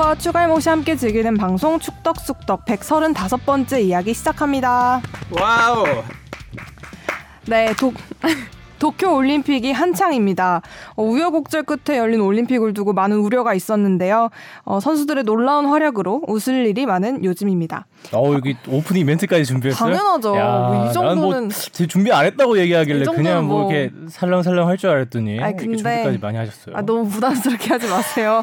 축덕과 축알못이 함께 즐기는 방송 축덕숙덕 135번째 이야기 시작합니다. 와우. 네, 독 도쿄 올림픽이 한창입니다. 어, 우여곡절 끝에 열린 올림픽을 두고 많은 우려가 있었는데요. 어, 선수들의 놀라운 활약으로 웃을 일이 많은 요즘입니다. 어 여기 오프닝 멘트까지 준비했어요? 당연하죠. 뭐이 정도는 뭐 준비 안 했다고 얘기하길래 그냥 뭐, 뭐... 이렇게 살랑살랑 할 줄 알았더니 아니, 근데... 준비까지 많이 하셨어요. 아, 너무 부담스럽게 하지 마세요.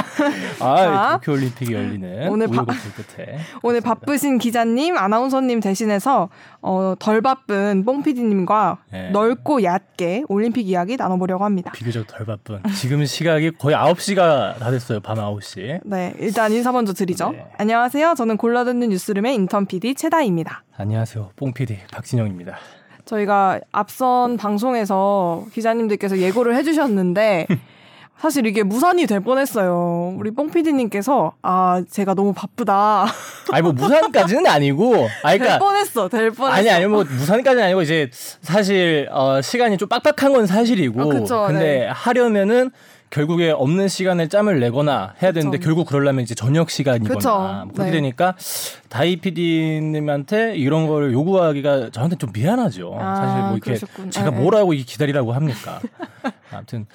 아, 도쿄 올림픽이 열리는 오늘 바... 끝에 오늘 바쁘신 기자님, 아나운서님 대신해서 어, 덜 바쁜 뽕피디님과 네. 넓고 얕게 올림픽 이야기 나눠보려고 합니다. 비교적 덜 바쁜. 지금 시각이 거의 9시가 다 됐어요. 밤 9시. 네, 일단 인사 먼저 드리죠. 네. 안녕하세요. 저는 골라듣는 뉴스룸의 인턴 PD 최다입니다. 안녕하세요. 뽕 PD 박진영입니다. 저희가 앞선 방송에서 기자님들께서 예고를 해주셨는데 사실 이게 무산이 될 뻔했어요. 우리 뽕 PD님께서 아 제가 너무 바쁘다. 아니 뭐 무산까지는 아니고, 아니 그러니까 될 뻔했어, 될 뻔했어. 아니 아니 뭐 무산까지는 아니고 이제 사실 어, 시간이 좀 빡빡한 건 사실이고, 아, 그쵸, 근데 네. 하려면은 결국에 없는 시간에 짬을 내거나 해야 되는데 그쵸. 결국 그러려면 이제 저녁 시간이거나 뭐 그렇게 네. 되니까 다이 PD님한테 이런 걸 요구하기가 저한테 좀 미안하죠. 아, 사실 뭐 이렇게 그러셨군. 제가 네. 뭐라고 기다리라고 합니까? 아무튼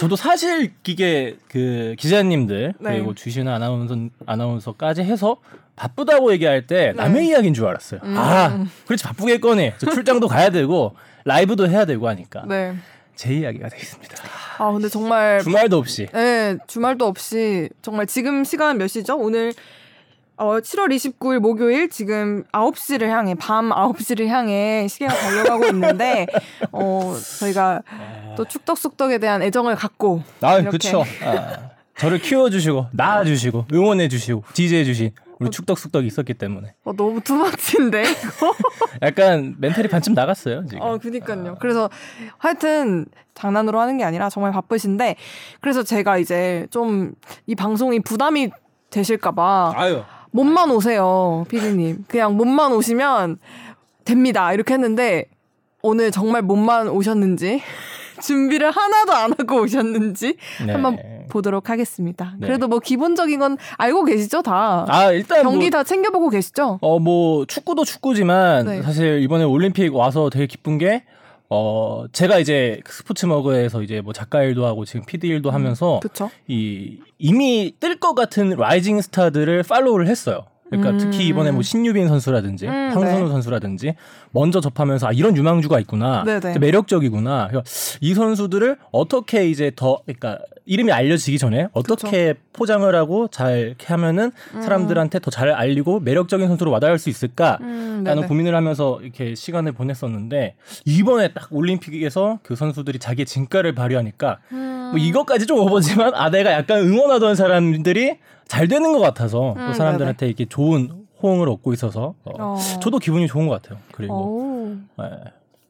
저도 사실 이게 그 기자님들 네. 그리고 주시는 아나운서 아나운서까지 해서 바쁘다고 얘기할 때 네. 남의 이야기인 줄 알았어요. 음. 아, 그렇지 바쁘겠거니. 출장도 가야 되고 라이브도 해야 되고 하니까. 네. 제 이야기가 되겠습니다. 아 근데 정말 주말도 없이. 네, 주말도 없이 정말 지금 시간 몇 시죠? 오늘 어 7월 29일 목요일 지금 9시를 향해 밤 9시를 향해 시계가 달려가고 있는데 어 저희가 또 축덕숙덕에 대한 애정을 갖고 아, 그렇죠. 아, 저를 키워 주시고 낳아 주시고 응원해 주시고 지지해 주신 우리 축덕숙덕이 있었기 때문에. 어, 너무 투박친데 약간 멘탈이 반쯤 나갔어요 지금. 어, 그니까요. 아. 그래서 하여튼 장난으로 하는 게 아니라 정말 바쁘신데 그래서 제가 이제 좀 이 방송이 부담이 되실까봐. 아유. 몸만 오세요, 피디님. 그냥 몸만 오시면 됩니다. 이렇게 했는데 오늘 정말 몸만 오셨는지 준비를 하나도 안 하고 오셨는지 네. 한번 보도록 하겠습니다. 네. 그래도 뭐 기본적인 건 알고 계시죠, 다. 아, 일단 경기 뭐, 다 챙겨보고 계시죠? 어, 뭐 축구도 축구지만 네. 사실 이번에 올림픽 와서 되게 기쁜 게 어, 제가 이제 그 스포츠 머그에서 이제 뭐 작가 일도 하고 지금 PD 일도 음, 하면서 음, 이 이미 뜰 것 같은 rising 스타들을 follow를 했어요. 그러니까 음. 특히 이번에 뭐 신유빈 선수라든지 음, 황선우 네. 선수라든지 먼저 접하면서 아 이런 유망주가 있구나 네네. 매력적이구나 이 선수들을 어떻게 이제 더 그러니까 이름이 알려지기 전에 어떻게 그쵸. 포장을 하고 잘 하면은 음. 사람들한테 더 잘 알리고 매력적인 선수로 와닿을 수 있을까라는 음, 고민을 하면서 이렇게 시간을 보냈었는데 이번에 딱 올림픽에서 그 선수들이 자기의 진가를 발휘하니까 음. 뭐 이것까지 좀 오버지만 아 내가 약간 응원하던 사람들이 잘 되는 것 같아서 또 음, 사람들한테 이렇게 좋은 호응을 얻고 있어서 어, 어. 저도 기분이 좋은 것 같아요. 그리고 네.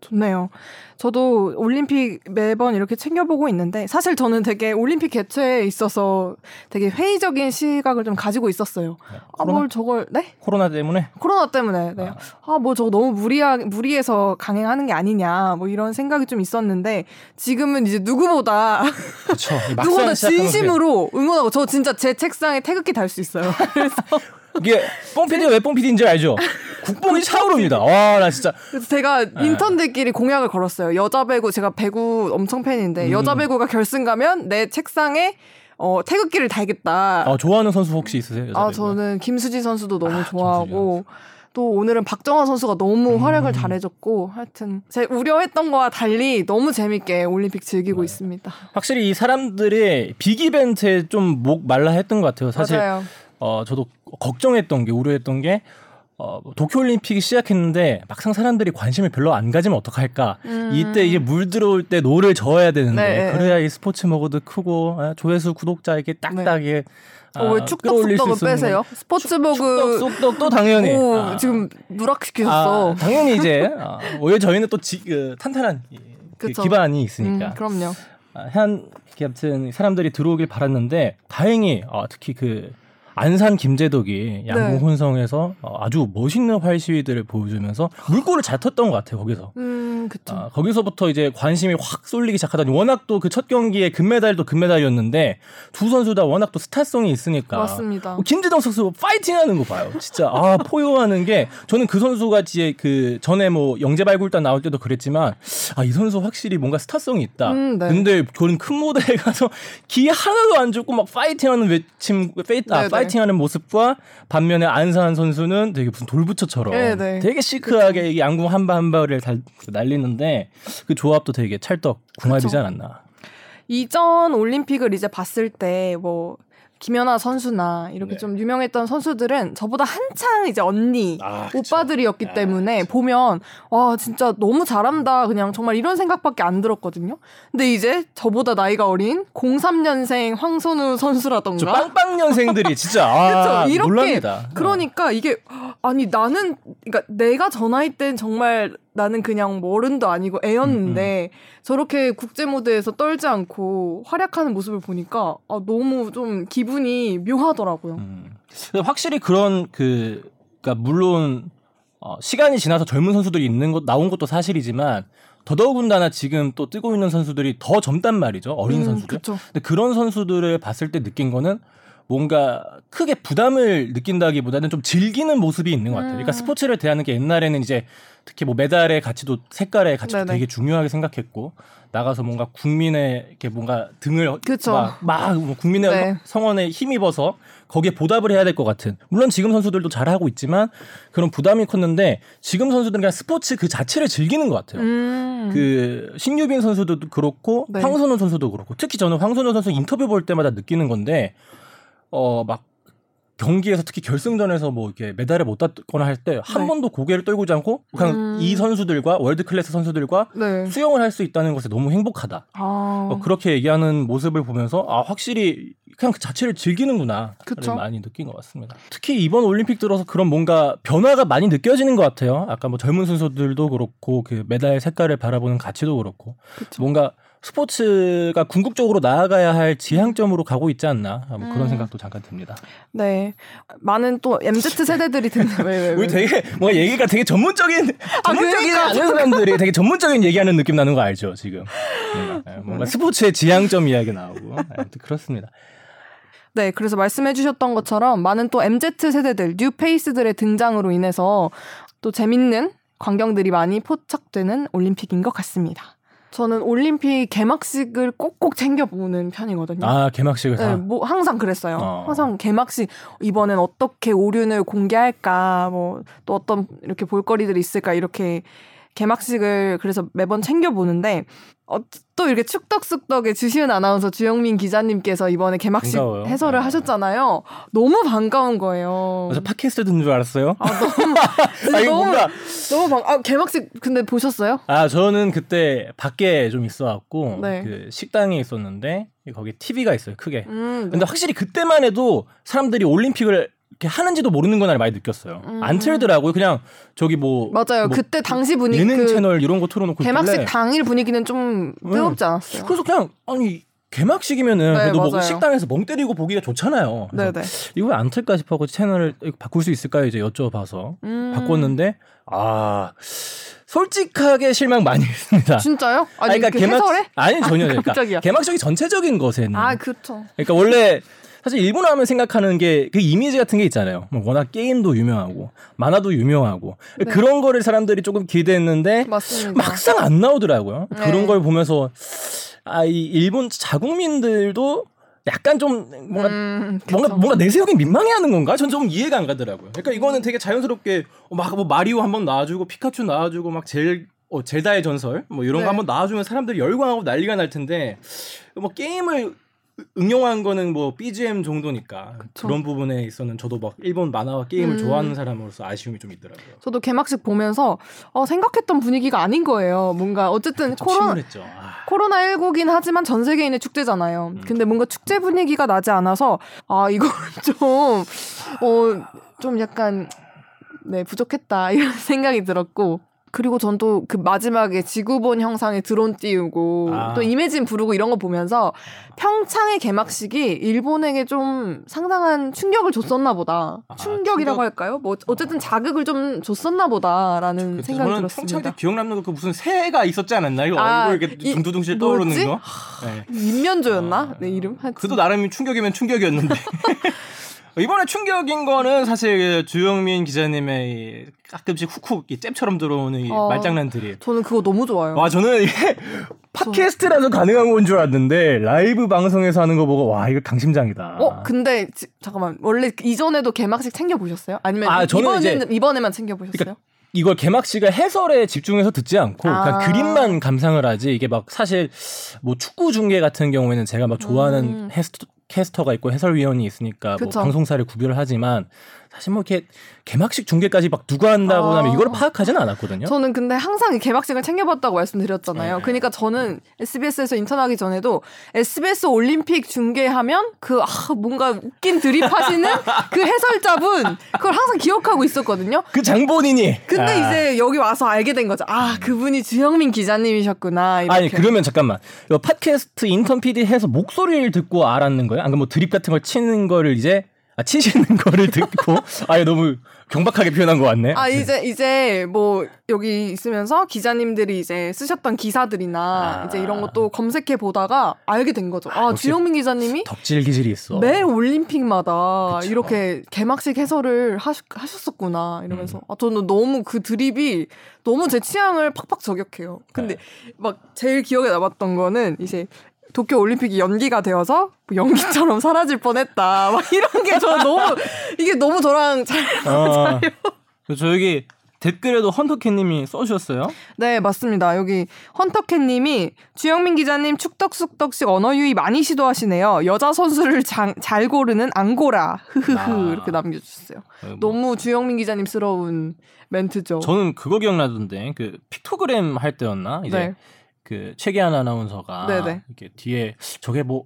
좋네요. 저도 올림픽 매번 이렇게 챙겨보고 있는데 사실 저는 되게 올림픽 개최에 있어서 되게 회의적인 시각을 좀 가지고 있었어요. 네, 아뭘 저걸 네? 코로나 때문에? 코로나 때문에. 네. 아뭐 아, 저거 너무 무리하 무리해서 강행하는 게 아니냐 뭐 이런 생각이 좀 있었는데 지금은 이제 누구보다 그쵸, 누구보다 진심으로 응원하고 저 진짜 제 책상에 태극기 달 수 있어요. 그래서 이게 뽕피디가 왜 뽕피디인지 알죠? 국뽕이 차오릅니다. 와, 나 진짜. 그래서 제가 네. 인턴들끼리 공약을 걸었어요. 여자 배구, 제가 배구 엄청 팬인데, 음. 여자 배구가 결승 가면 내 책상에 어, 태극기를 달겠다. 아, 좋아하는 선수 혹시 있으세요? 아, 배구가? 저는 김수지 선수도 너무 아, 좋아하고. 또 오늘은 박정아 선수가 너무 음. 활약을 잘해줬고 하여튼 제 우려했던 거와 달리 너무 재밌게 올림픽 즐기고 네. 있습니다. 확실히 이 사람들이 big 이벤트에 좀 목 말라 했던 것 같아요. 사실 맞아요. 어 저도 걱정했던 게 우려했던 게 어, 도쿄올림픽이 시작했는데 막상 사람들이 관심을 별로 안 가지면 어떡할까. 음. 이때 이제 물 들어올 때 노를 저어야 되는데 네. 그래야 이 스포츠 머그도 크고 아, 조회수 구독자에게 딱딱하게 네. 아, 어, 왜 축덕 쑥덕을 빼세요? 스포츠버그 쑥덕도 당연히 오, 아. 지금 누락시키셨어. 아, 당연히 이제 아, 오히려 저희는 또 지, 그, 탄탄한 그 기반이 있으니까. 음, 그럼요. 아, 한 아무튼 사람들이 들어오길 바랐는데 다행히 아, 특히 그 안산 김재덕이 양궁 혼성에서 네. 아주 멋있는 활 시위들을 보여주면서 물꼬를 잘 텄던 것 같아요 거기서. 음 음, 아, 거기서부터 이제 관심이 확 쏠리기 시작하더니 워낙 또 그 첫 경기에 금메달도 금메달이었는데 두 선수 다 워낙 또 스타성이 있으니까 맞습니다. 뭐 김제덕 선수 파이팅하는 거 봐요. 진짜 아 포효하는 게 저는 그 선수가 이제 그 전에 뭐 영재발굴단 나올 때도 그랬지만 아 이 선수 확실히 뭔가 스타성이 있다. 음, 네. 근데 그런 큰 무대에 가서 기 하나도 안 죽고 막 파이팅하는 외침 페이트 아, 파이팅하는 모습과 반면에 안산 선수는 되게 무슨 돌부처처럼 네네. 되게 시크하게. 양궁 한발 한 발을 달 날리 는데 그 조합도 되게 찰떡 궁합이지 않았나. 이전 올림픽을 이제 봤을 때뭐 김연아 선수나 이렇게 네. 좀 유명했던 선수들은 저보다 한창 이제 언니 아, 오빠들이었기 아, 때문에 그쵸. 보면 와 진짜 너무 잘한다 그냥 정말 이런 생각밖에 안 들었거든요. 근데 이제 저보다 나이가 어린 03년생 황선우 선수라던가 빵빵년생들이 진짜 아, 그쵸? 이렇게 놀랍니다. 그러니까 이게 아니 나는 그러니까 내가 저 나이 땐 정말 나는 그냥 뭐 어른도 아니고 애였는데 음, 음. 저렇게 국제 무대에서 떨지 않고 활약하는 모습을 보니까 아, 너무 좀 기분이 묘하더라고요. 음. 확실히 그런 그 그러니까 물론 어, 시간이 지나서 젊은 선수들이 있는 것 나온 것도 사실이지만 더더군다나 지금 또 뜨고 있는 선수들이 더 젊단 말이죠 어린 음, 선수들. 그쵸. 근데 그런 선수들을 봤을 때 느낀 거는 뭔가 크게 부담을 느낀다기보다는 좀 즐기는 모습이 있는 것 같아요. 그러니까 음. 스포츠를 대하는 게 옛날에는 이제 특히 뭐 메달의 가치도 색깔의 가치도 네네. 되게 중요하게 생각했고 나가서 뭔가 국민의 이렇게 뭔가 등을 그쵸. 막, 막 국민의 네. 성원에 힘입어서 거기에 보답을 해야 될 것 같은 물론 지금 선수들도 잘하고 있지만 그런 부담이 컸는데 지금 선수들은 그냥 스포츠 그 자체를 즐기는 것 같아요. 음. 그 신유빈 선수도 그렇고 네. 황선우 선수도 그렇고 특히 저는 황선우 선수 인터뷰 볼 때마다 느끼는 건데 어 막 경기에서 특히 결승전에서 뭐 이렇게 메달을 못 땄거나 할 때 한 네. 번도 고개를 떨구지 않고 그냥 음. 이 선수들과 world class 선수들과 네. 수영을 할 수 있다는 것에 너무 행복하다. 아. 어, 그렇게 얘기하는 모습을 보면서 아 확실히 그냥 그 자체를 즐기는구나. 를 많이 느낀 것 같습니다. 특히 이번 올림픽 들어서 그런 뭔가 변화가 많이 느껴지는 것 같아요. 아까 뭐 젊은 선수들도 그렇고 그 메달 색깔을 바라보는 가치도 그렇고 그쵸. 뭔가 스포츠가 궁극적으로 나아가야 할 지향점으로 가고 있지 않나 뭐 그런 음. 생각도 잠깐 듭니다. 네, 많은 또 MZ 세대들이 듣는 왜, 왜, 왜. 우리 되게 뭐 얘기가 되게 전문적인 아, 전문적인 그러니까. 아는 사람들이 되게 전문적인 얘기하는 느낌 나는 거 알죠 지금 뭔가, 네, 뭔가 스포츠의 지향점 이야기 나오고 네, 그렇습니다. 네, 그래서 말씀해주셨던 것처럼 많은 또 MZ 세대들, new face들의 등장으로 인해서 또 재밌는 광경들이 많이 포착되는 올림픽인 것 같습니다. 저는 올림픽 개막식을 꼭꼭 챙겨보는 편이거든요. 아, 개막식을? 네, 뭐, 항상 그랬어요. 어. 항상 개막식, 이번엔 어떻게 오륜을 공개할까, 뭐, 또 어떤 이렇게 볼거리들이 있을까, 이렇게 개막식을 그래서 매번 챙겨보는데, 어, 또 이렇게 축덕숙덕의 주시은 아나운서 주영민 기자님께서 이번에 개막식 반가워요. 해설을 네. 하셨잖아요. 너무 반가운 거예요. 그래서 팟캐스트 듣는 줄 알았어요. 아, 너무 아, 너무 뭔가... 너무 반. 아 개막식 근데 보셨어요? 아 저는 그때 밖에 좀 있어갖고 네. 그 식당에 있었는데 거기 TV가 있어요 크게. 음, 네. 근데 확실히 그때만 해도 사람들이 올림픽을 이렇게 하는지도 모르는 거나 많이 느꼈어요. 음. 안 틀더라고요. 그냥 저기 뭐 맞아요. 뭐 그때 당시 분위기 예능 그 채널 이런 거 틀어놓고 개막식 있길래. 당일 분위기는 좀 뜨겁지 않았어요. 그래서 그냥 아니 개막식이면은 네, 그래도 뭐 식당에서 멍 때리고 보기가 좋잖아요. 네네. 이거 왜안 틀까 싶어서 채널을 바꿀 수 있을까요? 이제 여쭤봐서 음. 바꿨는데 아 솔직하게 실망 많이 했습니다. 진짜요? 아니, 아니 그러니까 그 개막 해설에? 아니 전혀 그러니까 개막식이 전체적인 것에는 아 그렇죠. 그러니까 원래 사실 일본 하면 생각하는 게 그 이미지 같은 게 있잖아요. 뭐 워낙 게임도 유명하고 만화도 유명하고 네. 그런 거를 사람들이 조금 기대했는데 맞습니다. 막상 안 나오더라고요. 네. 그런 걸 보면서 아 이 일본 자국민들도 약간 좀 뭔가 음, 뭔가 뭔가 내세우기 민망해하는 건가? 전 좀 이해가 안 가더라고요. 그러니까 이거는 되게 자연스럽게 막 뭐 마리오 한번 나와주고 피카츄 나와주고 막 젤, 어, 젤다의 전설 뭐 이런 네. 거 한번 나와주면 사람들이 열광하고 난리가 날 텐데 뭐 게임을 응용한 거는 뭐 BGM 정도니까 그쵸. 그런 부분에 있어서는 저도 막 일본 만화와 게임을 음. 좋아하는 사람으로서 아쉬움이 좀 있더라고요. 저도 개막식 보면서 어, 생각했던 분위기가 아닌 거예요. 뭔가 어쨌든 코로나 아. 코로나 19긴 하지만 전 세계인의 축제잖아요. 음. 근데 뭔가 축제 분위기가 나지 않아서 아 이거 좀어좀 좀 약간 네 부족했다 이런 생각이 들었고 그리고 전 또 그 마지막에 지구본 형상의 드론 띄우고 아. 또 이매진 부르고 이런 거 보면서 평창의 개막식이 일본에게 좀 상당한 충격을 줬었나 보다. 아, 충격이라고 충격? 할까요? 뭐 어쨌든 자극을 좀 줬었나 보다라는 생각이 들었습니다. 평창 때 기억 남는 거그 무슨 새가 있었지 않았나요? 아, 얼굴 이렇게 둥두둥실 떠오르는 거. 네. 민면조였나? 아, 네 이름. 그도 나름 충격이면 충격이었는데. 이번에 충격인 거는 사실 그 주영민 기자님의 가끔씩 훅훅 잼처럼 들어오는 어, 말장난들이. 저는 그거 너무 좋아요. 와 저는 이게 팟캐스트라서 가능한 건 줄 알았는데 라이브 방송에서 하는 거 보고 와 이거 강심장이다. 어 근데 지, 잠깐만 원래 이전에도 개막식 챙겨 보셨어요? 아니면 아, 저는 이번에는 이번에만 챙겨 보셨어요? 그러니까 이걸 개막식을 해설에 집중해서 듣지 않고 아. 그냥 그림만 감상을 하지 이게 막 사실 뭐 축구 중계 같은 경우에는 제가 막 좋아하는 음. 해스터, 캐스터가 있고 해설위원이 있으니까 뭐 방송사를 구별을 하지만 사실 뭐 이렇게 개막식 중계까지 막 누가 한다고 하면 아. 이걸 파악하지는 않았거든요. 저는 근데 항상 개막식을 챙겨봤다고 말씀드렸잖아요. 네. 그러니까 저는 SBS에서 인턴하기 전에도 SBS 올림픽 중계하면 그 아, 뭔가 웃긴 드립하시는 그 해설자분 그걸 항상 기억하고 있었거든요. 그 장본인이. 근데 아. 이제 여기 와서 알게 된 거죠. 아 그분이 주영민 기자님이셨구나. 이렇게. 아니 그러면 잠깐만. 팟캐스트 인턴 PD 해서 목소리를 듣고 알았는 거예요? 아니면 뭐 드립 같은 걸 치는 거를 이제 아, 치시는 거를 듣고 아예 너무 경박하게 표현한 것 같네. 아 이제 이제 뭐 여기 있으면서 기자님들이 이제 쓰셨던 기사들이나 아. 이제 이런 것도 검색해 보다가 알게 된 거죠. 아 주영민 기자님이 덕질 기질이 있어. 매 올림픽마다 그쵸. 이렇게 개막식 해설을 하셨, 하셨었구나 이러면서 음. 아 저는 너무 그 드립이 너무 제 취향을 팍팍 저격해요. 근데 네. 막 제일 기억에 남았던 거는 이제 도쿄 올림픽이 연기가 되어서 뭐 연기처럼 사라질 뻔했다. 막 이런 게 저 너무 이게 너무 저랑 잘 맞아요. 어, 저 여기 댓글에도 헌터캣님이 써주셨어요. 네, 맞습니다. 여기 헌터캣님이 주영민 기자님 축덕숙덕식 언어 유희 많이 시도하시네요. 여자 선수를 장, 잘 고르는 앙고라. 흐흐흐 아. 이렇게 남겨주셨어요. 네, 뭐. 너무 주영민 기자님스러운 멘트죠. 저는 그거 기억나던데 그 픽토그램 할 때였나 이제 네. 그 최기환 아나운서가 네네. 이렇게 뒤에 저게 뭐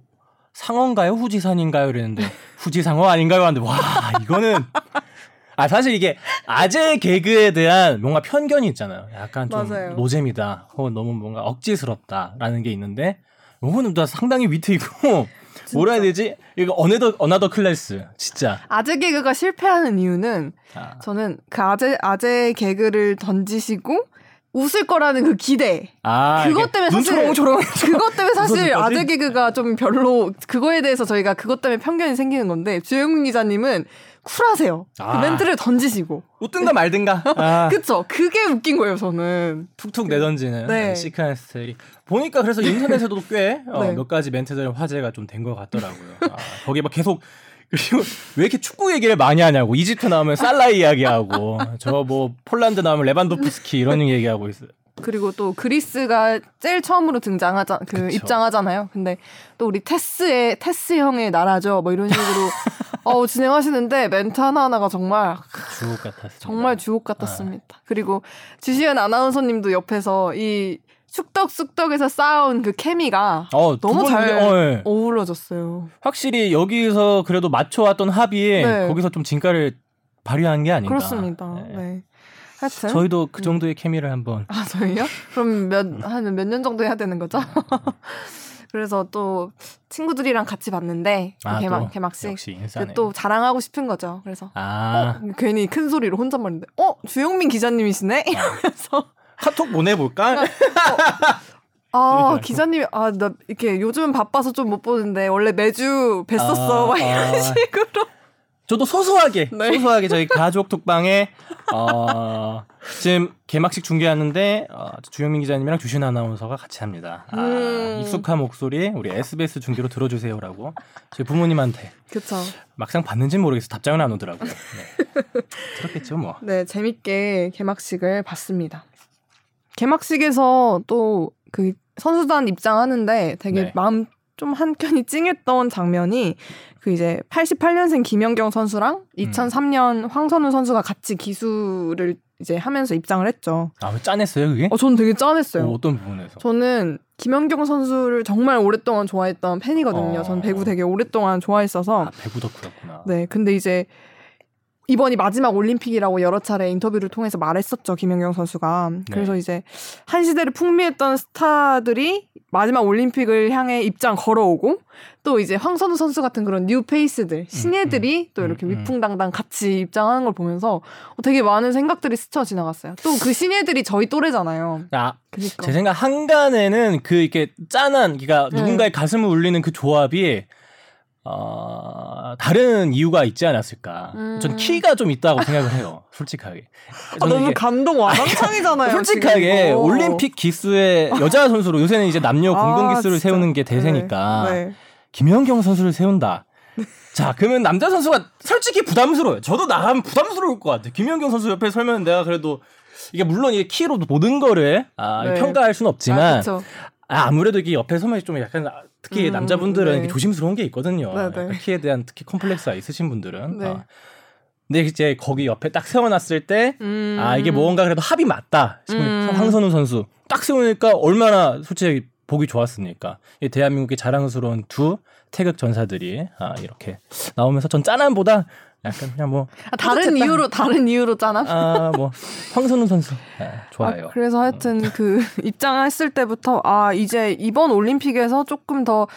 상어인가요 후지산인가요 이랬는데 후지상어 아닌가요 하는데 와 이거는 아 사실 이게 아재 개그에 대한 뭔가 편견이 있잖아요. 약간 좀 맞아요. 노잼이다. 혹은 너무 뭔가 억지스럽다라는 게 있는데 이거는 다 상당히 위트 있고 뭐라 해야 되지? 이거 another another class 진짜. 아재 개그가 실패하는 이유는 아. 저는 그 아재 아재 개그를 던지시고 웃을 거라는 그 기대. 아, 그것 때문에 사실 그것 때문에 사실 아재 개그가 좀 별로 그거에 대해서 저희가 그것 때문에 편견이 생기는 건데 주영민 기자님은 쿨하세요. 그 아. 그 멘트를 던지시고 웃든가 말든가. 아. 그쵸. 그게 웃긴 거예요, 저는. 툭툭 내던지는 네. 시크한 스타일이. 보니까 그래서 인터넷에도 꽤몇 어, 네. 가지 멘트들 화제가 좀 된 것 같더라고요. 아, 거기에 막 계속 그리고 왜 이렇게 축구 얘기를 많이 하냐고 이집트 나오면 살라 이야기하고 저 뭐 폴란드 나오면 레반도프스키 이런 얘기하고 있어요. 그리고 또 그리스가 제일 처음으로 등장하자 그 그쵸. 입장하잖아요. 근데 또 우리 테스의 테스 형의 나라죠. 뭐 이런 식으로 어 진행하시는데 멘트 하나 하나가 정말 주옥 같았습니다. 정말 주옥 같았습니다. 아. 그리고 주시은 아나운서님도 옆에서 이 축덕숙덕에서 쌓아온 그 케미가 어, 너무 잘 어, 네. 어우러졌어요. 확실히 여기서 그래도 맞춰왔던 합이 네. 거기서 좀 진가를 발휘한 게 아닌가. 그렇습니다. 네. 네. 하여튼 저희도 그 정도의 케미를 한번. 아 저희요? 그럼 몇한 몇 년 정도 해야 되는 거죠? 그래서 또 친구들이랑 같이 봤는데 아, 개막 개막식 또 자랑하고 싶은 거죠. 그래서 아. 어, 괜히 큰 소리로 혼잣말인데 어 주영민 기자님이시네 이러면서 카톡 보내볼까? 아, 기자님, 아, 나 이렇게 요즘 바빠서 좀 못 보는데, 원래 매주 뵀었어. 아, 막 이런 아. 식으로. 저도 소소하게, 네. 소소하게 저희 가족 톡방에, 어, 지금 개막식 중계하는데, 어, 주영민 기자님이랑 주신 아나운서가 같이 합니다. 아, 음. 익숙한 목소리, 우리 SBS 중계로 들어주세요라고. 저희 부모님한테. 그쵸. 막상 봤는지는 모르겠어. 답장은 안 오더라고요. 네. 들었겠죠, 뭐. 네, 재밌게 개막식을 봤습니다. 개막식에서 또 그 선수단 입장하는데 되게 네. 마음 좀 한켠이 찡했던 장면이 그 이제 88년생 김연경 선수랑 2003년 음. 황선우 선수가 같이 기수를 이제 하면서 입장을 했죠. 아, 짠했어요, 그게? 어, 저는 되게 짠했어요. 어, 떤 부분에서? 저는 김연경 선수를 정말 오랫동안 좋아했던 팬이거든요. 어... 전 배구 되게 오랫동안 좋아했어서. 아, 배구 덕후였구나. 네, 근데 이제 이번이 마지막 올림픽이라고 여러 차례 인터뷰를 통해서 말했었죠 김연경 선수가. 네. 그래서 이제 한 시대를 풍미했던 스타들이 마지막 올림픽을 향해 입장 걸어오고 또 이제 황선우 선수 같은 그런 new face들 음, 신예들이 음, 음, 또 이렇게 음, 위풍당당 같이 입장하는 걸 보면서 되게 많은 생각들이 스쳐 지나갔어요. 또 그 신예들이 저희 또래잖아요. 아, 그러니까. 제 생각 항간에는 그 이렇게 짠한 그러니까 네. 누군가의 가슴을 울리는 그 조합이 어, 다른 이유가 있지 않았을까. 음. 전 키가 좀 있다고 생각을 해요. 솔직하게. 아, 너무 감동 와장창이잖아요. 솔직하게 올림픽 기수의 여자 선수로 요새는 이제 남녀 아, 공동 기수를 진짜? 세우는 게 대세니까 네. 네. 김연경 선수를 세운다. 자, 그러면 남자 선수가 솔직히 부담스러워요. 저도 나가면 부담스러울 것 같아요. 김연경 선수 옆에 설면 내가 그래도 이게 물론 이게 키로 모든 거를 아, 네. 평가할 수는 없지만 아, 아, 아무래도 이게 옆에 서면 좀 약간 특히 음, 남자분들은 네. 조심스러운 게 있거든요. 네, 네. 키에 대한 특히 컴플렉스가 있으신 분들은. 네. 아. 근데 이제 거기 옆에 딱 세워놨을 때, 음. 아, 이게 뭔가 그래도 합이 맞다. 음. 황선우 선수. 딱 세우니까 얼마나 솔직히 보기 좋았습니까? 이 대한민국의 자랑스러운 두 태극 전사들이 아, 이렇게 나오면서 전 짠함보다 약간 그냥 뭐 아, 다른 이유로 다른 이유로 짠함? 아뭐 황선우 선수 네, 좋아요. 아, 그래서 하여튼 그 입장했을 때부터 아 이제 이번 올림픽에서 조금 더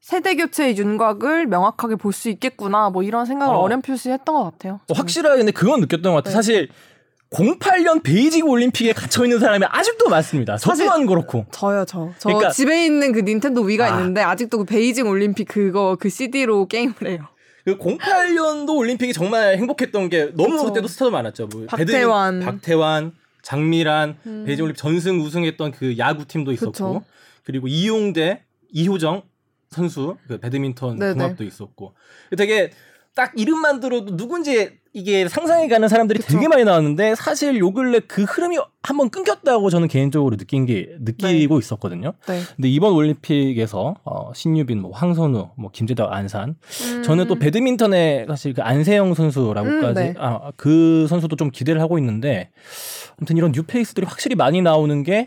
세대 교체의 윤곽을 명확하게 볼 수 있겠구나 뭐 이런 생각을 어. 렴풋이 했던 것 같아요. 어, 확실하게 근데 그건 느꼈던 것 같아요. 네. 사실 08년 베이징 올림픽에 갇혀 있는 사람이 아직도 많습니다. 저도안 그렇고. 저요, 저. 저 그러니까, 집에 있는 그 닌텐도 위가 아. 있는데 아직도 그 베이징 올림픽 그거 그 CD로 게임을 해요. 그 08년도 올림픽이 정말 행복했던 게 너무 그쵸. 그때도 스타도 많았죠. 뭐 박태환, 박태환, 장미란, 음. 베이징 올림픽 전승 우승했던 그 야구 팀도 있었고 그쵸. 그리고 이용대, 이효정 선수 그 배드민턴 네네. 궁합도 있었고 되게 딱 이름만 들어도 누군지 이게 상상이 가는 사람들이 그쵸. 되게 많이 나왔는데 사실 요 근래 그 흐름이 한번 끊겼다고 저는 개인적으로 느낀 게 느끼고 네. 있었거든요. 네. 근데 이번 올림픽에서 어, 신유빈, 뭐 황선우, 뭐 김재덕, 안산 음. 저는 또 배드민턴에 사실 그 안세영 선수라고까지 음, 네. 아, 그 선수도 좀 기대를 하고 있는데 아무튼 이런 뉴페이스들이 확실히 많이 나오는 게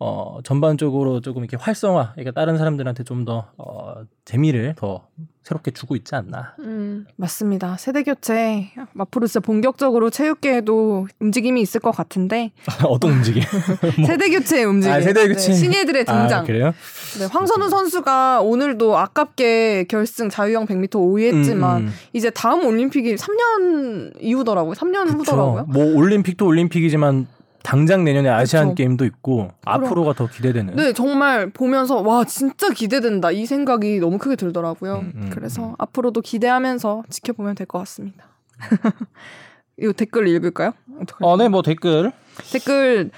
어, 전반적으로 조금 이렇게 활성화, 그러니까 다른 사람들한테 좀 더, 어, 재미를 더 새롭게 주고 있지 않나. 음, 맞습니다. 세대 교체, 앞으로 진짜 본격적으로 체육계에도 움직임이 있을 것 같은데. 어떤 움직임? 뭐. 세대 교체의 움직임. 아, 세대 교체. 네, 신예들의 아, 등장. 아, 그래요? 네, 황선우 선수가 오늘도 아깝게 결승 자유형 100m 5위 했지만, 음, 음. 이제 다음 올림픽이 3년 이후더라고요. 3년 그쵸. 후더라고요. 뭐 올림픽도 올림픽이지만 당장 내년에 아시안 그쵸. 게임도 있고 앞으로가 더 기대되는. 네, 정말 보면서 와 진짜 기대된다 이 생각이 너무 크게 들더라고요. 음, 음, 그래서 음. 앞으로도 기대하면서 지켜보면 될 것 같습니다. 이거 댓글 읽을까요? 어, 네, 뭐 댓글. 댓글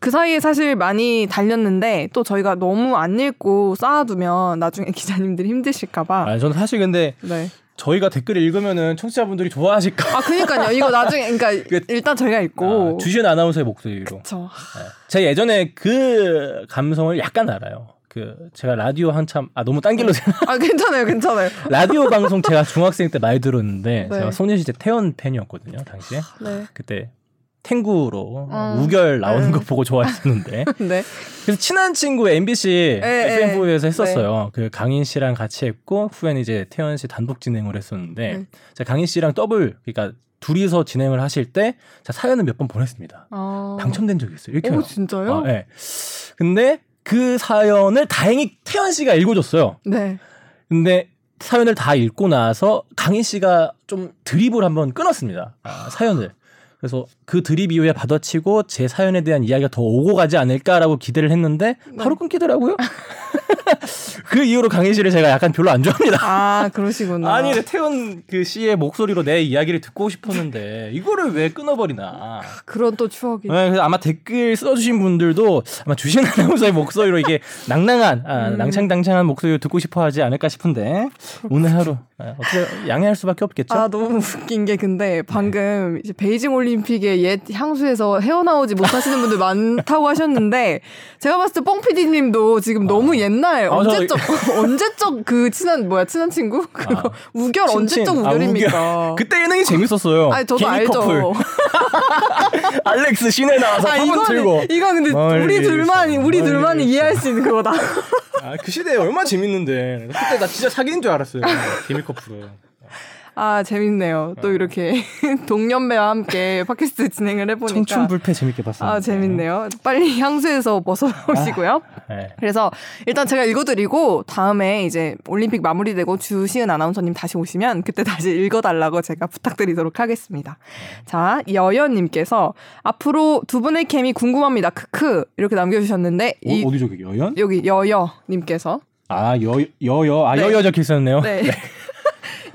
그 사이에 사실 많이 달렸는데 또 저희가 너무 안 읽고 쌓아두면 나중에 기자님들이 힘드실까봐. 아, 저는 사실 근데 네. 저희가 댓글 읽으면은 청취자분들이 좋아하실까? 아, 그니까요. 이거 나중에, 그러니까 그 일단 저희가 읽고. 아, 주신 아나운서의 목소리로. 그쵸. 네. 제가 예전에 그 감성을 약간 알아요. 그 제가 라디오 한참 아 너무 딴 길로 아 괜찮아요 괜찮아요 라디오 방송 제가 중학생 때 많이 들었는데 네. 제가 소녀시대 태연 팬이었거든요 당시에 네. 그때 탱구로 어. 우결 나오는 네. 거 보고 좋아했었는데. 네. 그래서 친한 친구 MBC FM4U에서 했었어요. 네. 그 강인 씨랑 같이 했고 후에는 이제 태연 씨 단독 진행을 했었는데 네. 제가 강인 씨랑 더블 그러니까 둘이서 진행을 하실 때 제가 사연을 몇 번 보냈습니다. 어. 당첨된 적이 있어요. 이렇게. 오, 진짜요? 아, 네. 근데 그 사연을 다행히 태연 씨가 읽어줬어요. 네. 근데 사연을 다 읽고 나서 강인 씨가 좀 드립을 한번 끊었습니다. 아, 사연을. 그래서 그 드립 이후에 받아치고 제 사연에 대한 이야기가 더 오고 가지 않을까라고 기대를 했는데 바로 네. 끊기더라고요. 그 이후로 강희 씨를 제가 약간 별로 안 좋아합니다. 아 그러시구나. 아니 태연 그 씨의 목소리로 내 이야기를 듣고 싶었는데 이거를 왜 끊어버리나. 그런 또 추억이. 네, 그래서 아마 댓글 써주신 분들도 아마 주신 아나운서의 목소리로 이게 낭낭한 아, 음. 낭창낭창한 목소리를 듣고 싶어하지 않을까 싶은데 오늘 하루 아, 어떻게 양해할 수밖에 없겠죠. 아 너무 웃긴 게 근데 방금 네. 이제 베이징 올림픽 의옛 향수에서 헤어나오지 못하시는 분들 많다고 하셨는데 제가 봤을 때 뻥피디님도 지금 아. 너무 옛날 아, 언제적 저... 언제적 그 친한 뭐야 친한 친구 그거 아. 우결 친, 언제적 우결입니까? 아, 우결. 그때 예능이 재밌었어요. 아니 저도 알죠. 알렉스 시내 나와서 아, 이건, 들고. 이건 근데 우리 둘만이 우리 둘만이 이해할 수 있는 그거다. 아, 그 시대에 얼마나 재밌는데 그때 나 진짜 사귀는 줄 알았어요. 개미 커플은. 아 재밌네요. 또 네. 이렇게 동년배와 함께 팟캐스트 진행을 해보니까 청춘 불패 재밌게 봤어요. 아 재밌네요. 빨리 향수에서 벗어나오시고요. 아, 네. 그래서 일단 제가 읽어드리고 다음에 이제 올림픽 마무리되고 주시은 아나운서님 다시 오시면 그때 다시 읽어달라고 제가 부탁드리도록 하겠습니다. 자 여연님께서 앞으로 두 분의 케미 궁금합니다. 크크 이렇게 남겨주셨는데 어, 이, 어디 저기 여연? 여기 여여님께서 아, 여, 여여, 아, 네. 여여 적혀 있었네요. 네.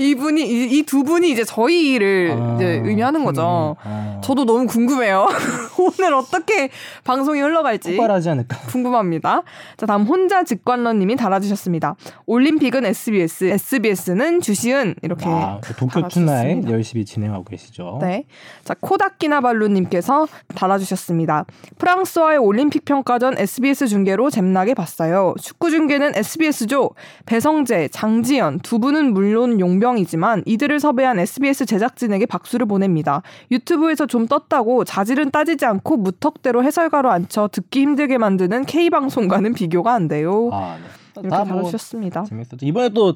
네. 이분이 이 두 분이 이제 저희를 아, 이제 의미하는 거죠. 아. 저도 너무 궁금해요. 오늘 어떻게 방송이 흘러갈지 폭발하지 않을까 궁금합니다. 자 다음 혼자 직관러님이 달아주셨습니다. 올림픽은 SBS, SBS는 주시은 이렇게 아, 그 도쿄 춘나에 열심히 진행하고 계시죠. 네. 자 코다키나발루님께서 달아주셨습니다. 프랑스와의 올림픽 평가전 SBS 중계로 잼나게 봤어요. 축구 중계는 SBS죠. 배성재, 장지연 두 분은 물론 용병 상황이지만 이들을 섭외한 SBS 제작진에게 박수를 보냅니다. 유튜브에서 좀 떴다고 자질은 따지지 않고 무턱대로 해설가로 앉혀 듣기 힘들게 만드는 K방송과는 비교가 안 돼요. 아, 네. 이렇게 다루셨습니다. 뭐 재밌었죠. 이번에 또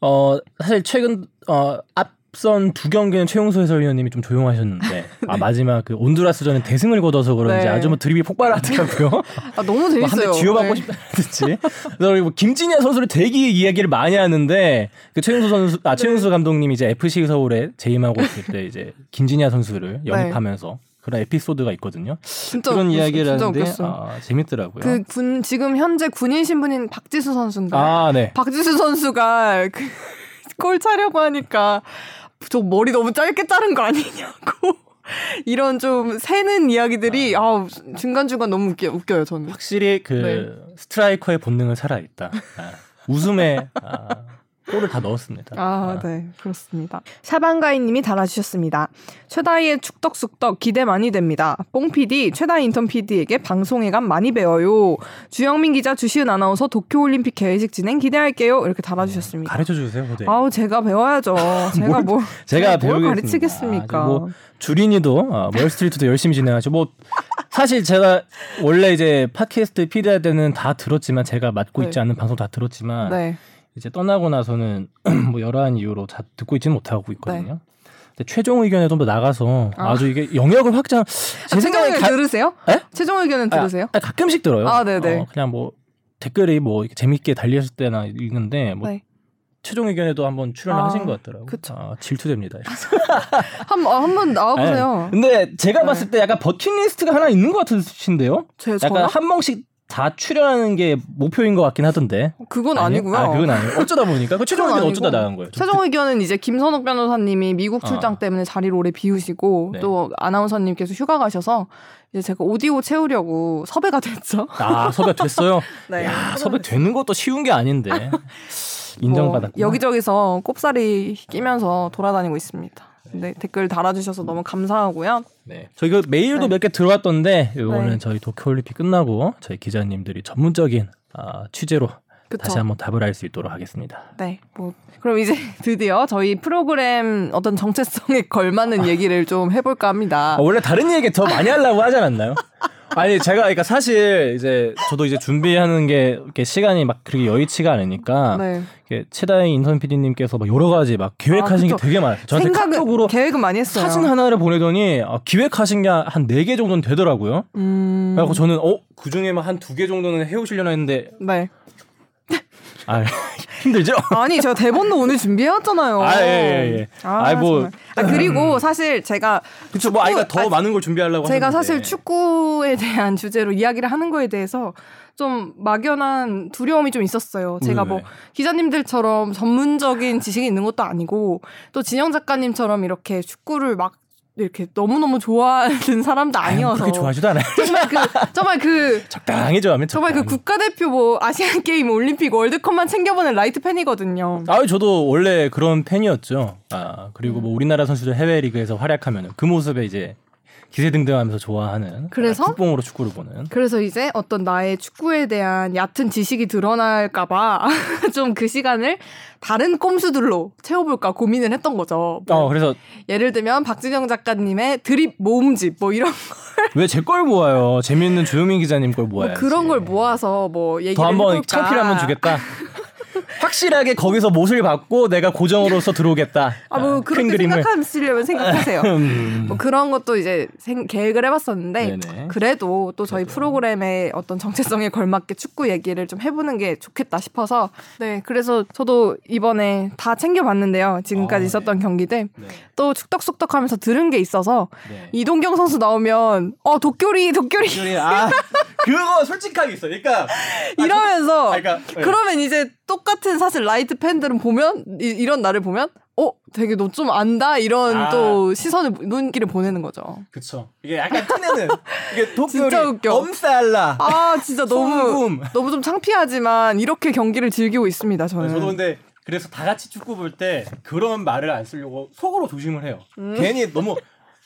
어, 사실 최근 어, 앞 앞선 두 경기는 최용수 해설위원님이 좀 조용하셨는데 네. 아 마지막 그 온두라스전은 대승을 거둬서 그런지 네. 아주 뭐 드립이 폭발하더라고요. 아 너무 재밌어요. 뭐 쥐어받고 네. 싶다든지. 뭐 김진야 선수를 대기 이야기를 많이 하는데 그 최용수 선수 아 최용수 네. 감독님이 이제 FC 서울에 재임하고 있을 때 이제 김진야 선수를 네. 영입하면서 그런 에피소드가 있거든요. 진짜 그런 웃겼어, 이야기를 하는데 아, 재밌더라고요. 그 군 지금 현재 군인 신분인 박지수 선수인가? 아, 네. 박지수 선수가 그 골 차려고 하니까 저 머리 너무 짧게 자른 거 아니냐고. 이런 좀 새는 이야기들이 아. 중간중간 너무 웃겨, 웃겨요 저는. 확실히 그 네. 스트라이커의 본능은 살아있다. 아, 웃음에 아, 골을 다 넣었습니다. 아, 아. 네. 그렇습니다. 샤방가이 님이 달아주셨습니다. 최다희의 축덕숙덕 기대 많이 됩니다. 뽕 PD, 최다희 인턴 PD에게 방송에감 많이 배워요. 주영민 기자, 주시은 아나운서 도쿄올림픽 개회식 진행 기대할게요. 이렇게 달아주셨습니다. 가르쳐 주세요, 호대. 아우, 제가 배워야죠. 제가 뭐, 제가 뭘 가르치겠습니까? 아, 뭐 주린이도 어, 월스트리트도 열심히 진행하죠. 뭐 사실 제가 원래 이제 팟캐스트 PD 할 때는 다 들었지만 제가 맡고 네. 있지 않은 방송 다 들었지만 네. 이제 떠나고 나서는 뭐 여러한 이유로 다 듣고 있지는 못하고 있거든요. 네. 근데 최종 의견에 좀 더 나가서 아. 주 이게 영역을 확장. 제 아, 생각에 가... 들으세요? 네? 최종 의견은 아, 들으세요? 아, 가끔씩 들어요. 아, 네네. 어, 그냥 뭐 댓글이 뭐 재밌게 달렸을 때나 읽는데 뭐 네. 최종 의견에도 한번 출연을 아, 하신 것 같더라고요. 그쵸. 아, 질투됩니다. 한, 어, 한번 나와보세요. 네. 근데 제가 네. 봤을 때 약간 버킷리스트가 하나 있는 것 같으신데요? 제, 약간 저요? 한 명씩 다 출연하는 게 목표인 것 같긴 하던데. 그건 아니, 아니고요. 아, 그건 아니고 어쩌다 보니까 그 최종 의견 어쩌다 나간 거예요. 최종 의견은 이제 김선욱 변호사님이 미국 아. 출장 아. 때문에 자리를 오래 비우시고 네. 또 아나운서님께서 휴가 가셔서 이제 제가 오디오 채우려고 섭외가 됐죠. 아 섭외 됐어요? 네. 야 섭외 되는 것도 쉬운 게 아닌데 인정받았고 뭐 여기저기서 꼽사리 끼면서 돌아다니고 있습니다. 네, 댓글 달아주셔서 너무 감사하고요. 네. 저희 그 메일도 네. 몇개 들어왔던데 이거는 네. 저희 도쿄올림픽 끝나고 저희 기자님들이 전문적인 아, 취재로 그쵸. 다시 한번 답을 할수 있도록 하겠습니다. 네. 뭐 그럼 이제 드디어 저희 프로그램 어떤 정체성에 걸맞는 얘기를 좀 해볼까 합니다. 아, 원래 다른 얘기 더 많이 하려고 하지 않았나요? 아니 제가 그러니까 사실 이제 저도 이제 준비하는 게 이렇게 시간이 막 그렇게 여의치가 않으니까 네. 최다희 인턴 PD님께서 막 여러 가지 막 계획하신 아, 게 되게 많아요. 저한테 카톡으로 계획은 많이 했어요. 사진 하나를 보내더니 아, 기획하신 게 한 네 개 정도는 되더라고요. 음... 그래서 저는 어그 중에만 한 두 개 정도는 해오시려나 했는데 네. 아 힘들죠? 아니 제가 대본도 오늘 준비해왔잖아요. 아 예 예. 예. 아, 아 뭐. 아 그리고 사실 제가 그쵸 뭐 아이가 더 아, 많은 걸 준비하려고 제가 하는데. 사실 축구에 대한 주제로 이야기를 하는 거에 대해서 좀 막연한 두려움이 좀 있었어요. 제가 뭐 기자님들처럼 전문적인 지식이 있는 것도 아니고 또 진영 작가님처럼 이렇게 축구를 막 이렇게 너무너무 좋아하는 사람도 아니어서 그렇게 좋아하지도 않아요. 정말 그 정말 그 적당히 좋아하면 정말 그 국가대표 뭐 아시안 게임, 올림픽, 월드컵만 챙겨보는 light 팬이거든요. 아, 저도 원래 그런 팬이었죠. 아, 그리고 뭐 우리나라 선수들 해외 리그에서 활약하면 그 모습에 이제 기세등등하면서 좋아하는 그래서 국뽕으로 축구를 보는 그래서 이제 어떤 나의 축구에 대한 얕은 지식이 드러날까봐 좀 그 시간을 다른 꼼수들로 채워볼까 고민을 했던 거죠. 뭐 어 그래서 예를 들면 박진영 작가님의 드립 모음집 뭐 이런 걸 왜 제 걸 모아요? 재밌는 조용민 기자님 걸 모아요. 뭐 그런 걸 모아서 뭐 얘기를 더 한번 챔피를 한번 주겠다. 확실하게 거기서 못을 받고 내가 고정으로서 들어오겠다. 아, 뭐 그렇게 그림을. 생각하시려면 생각하세요. 음. 뭐 그런 것도 이제 생, 계획을 해봤었는데 네네. 그래도 또 저희 그래도. 프로그램의 어떤 정체성에 걸맞게 축구 얘기를 좀 해보는 게 좋겠다 싶어서 네 그래서 저도 이번에 다 챙겨봤는데요. 지금까지 어, 있었던 네. 경기들 네. 또 축덕숙덕하면서 들은 게 있어서 네. 이동경 선수 나오면 어 도쿄리 도쿄리. 도쿄리 아 그거 솔직하게 있어. 그러니까 이러면서 아, 그러니까, 네. 그러면 이제 똑같은 사실 라이트 팬들은 보면 이, 런 나를 보면 어 되게 너 좀 안다 이런 아. 또 시선을 눈길을 보내는 거죠. 그쵸. 이게 약간 티내는 이게 도쿄리 엄살라. 아 진짜 너무 너무 좀 창피하지만 이렇게 경기를 즐기고 있습니다. 저는. 네, 저도 근데 그래서 다 같이 축구 볼 때 그런 말을 안 쓰려고 속으로 조심을 해요. 음. 괜히 너무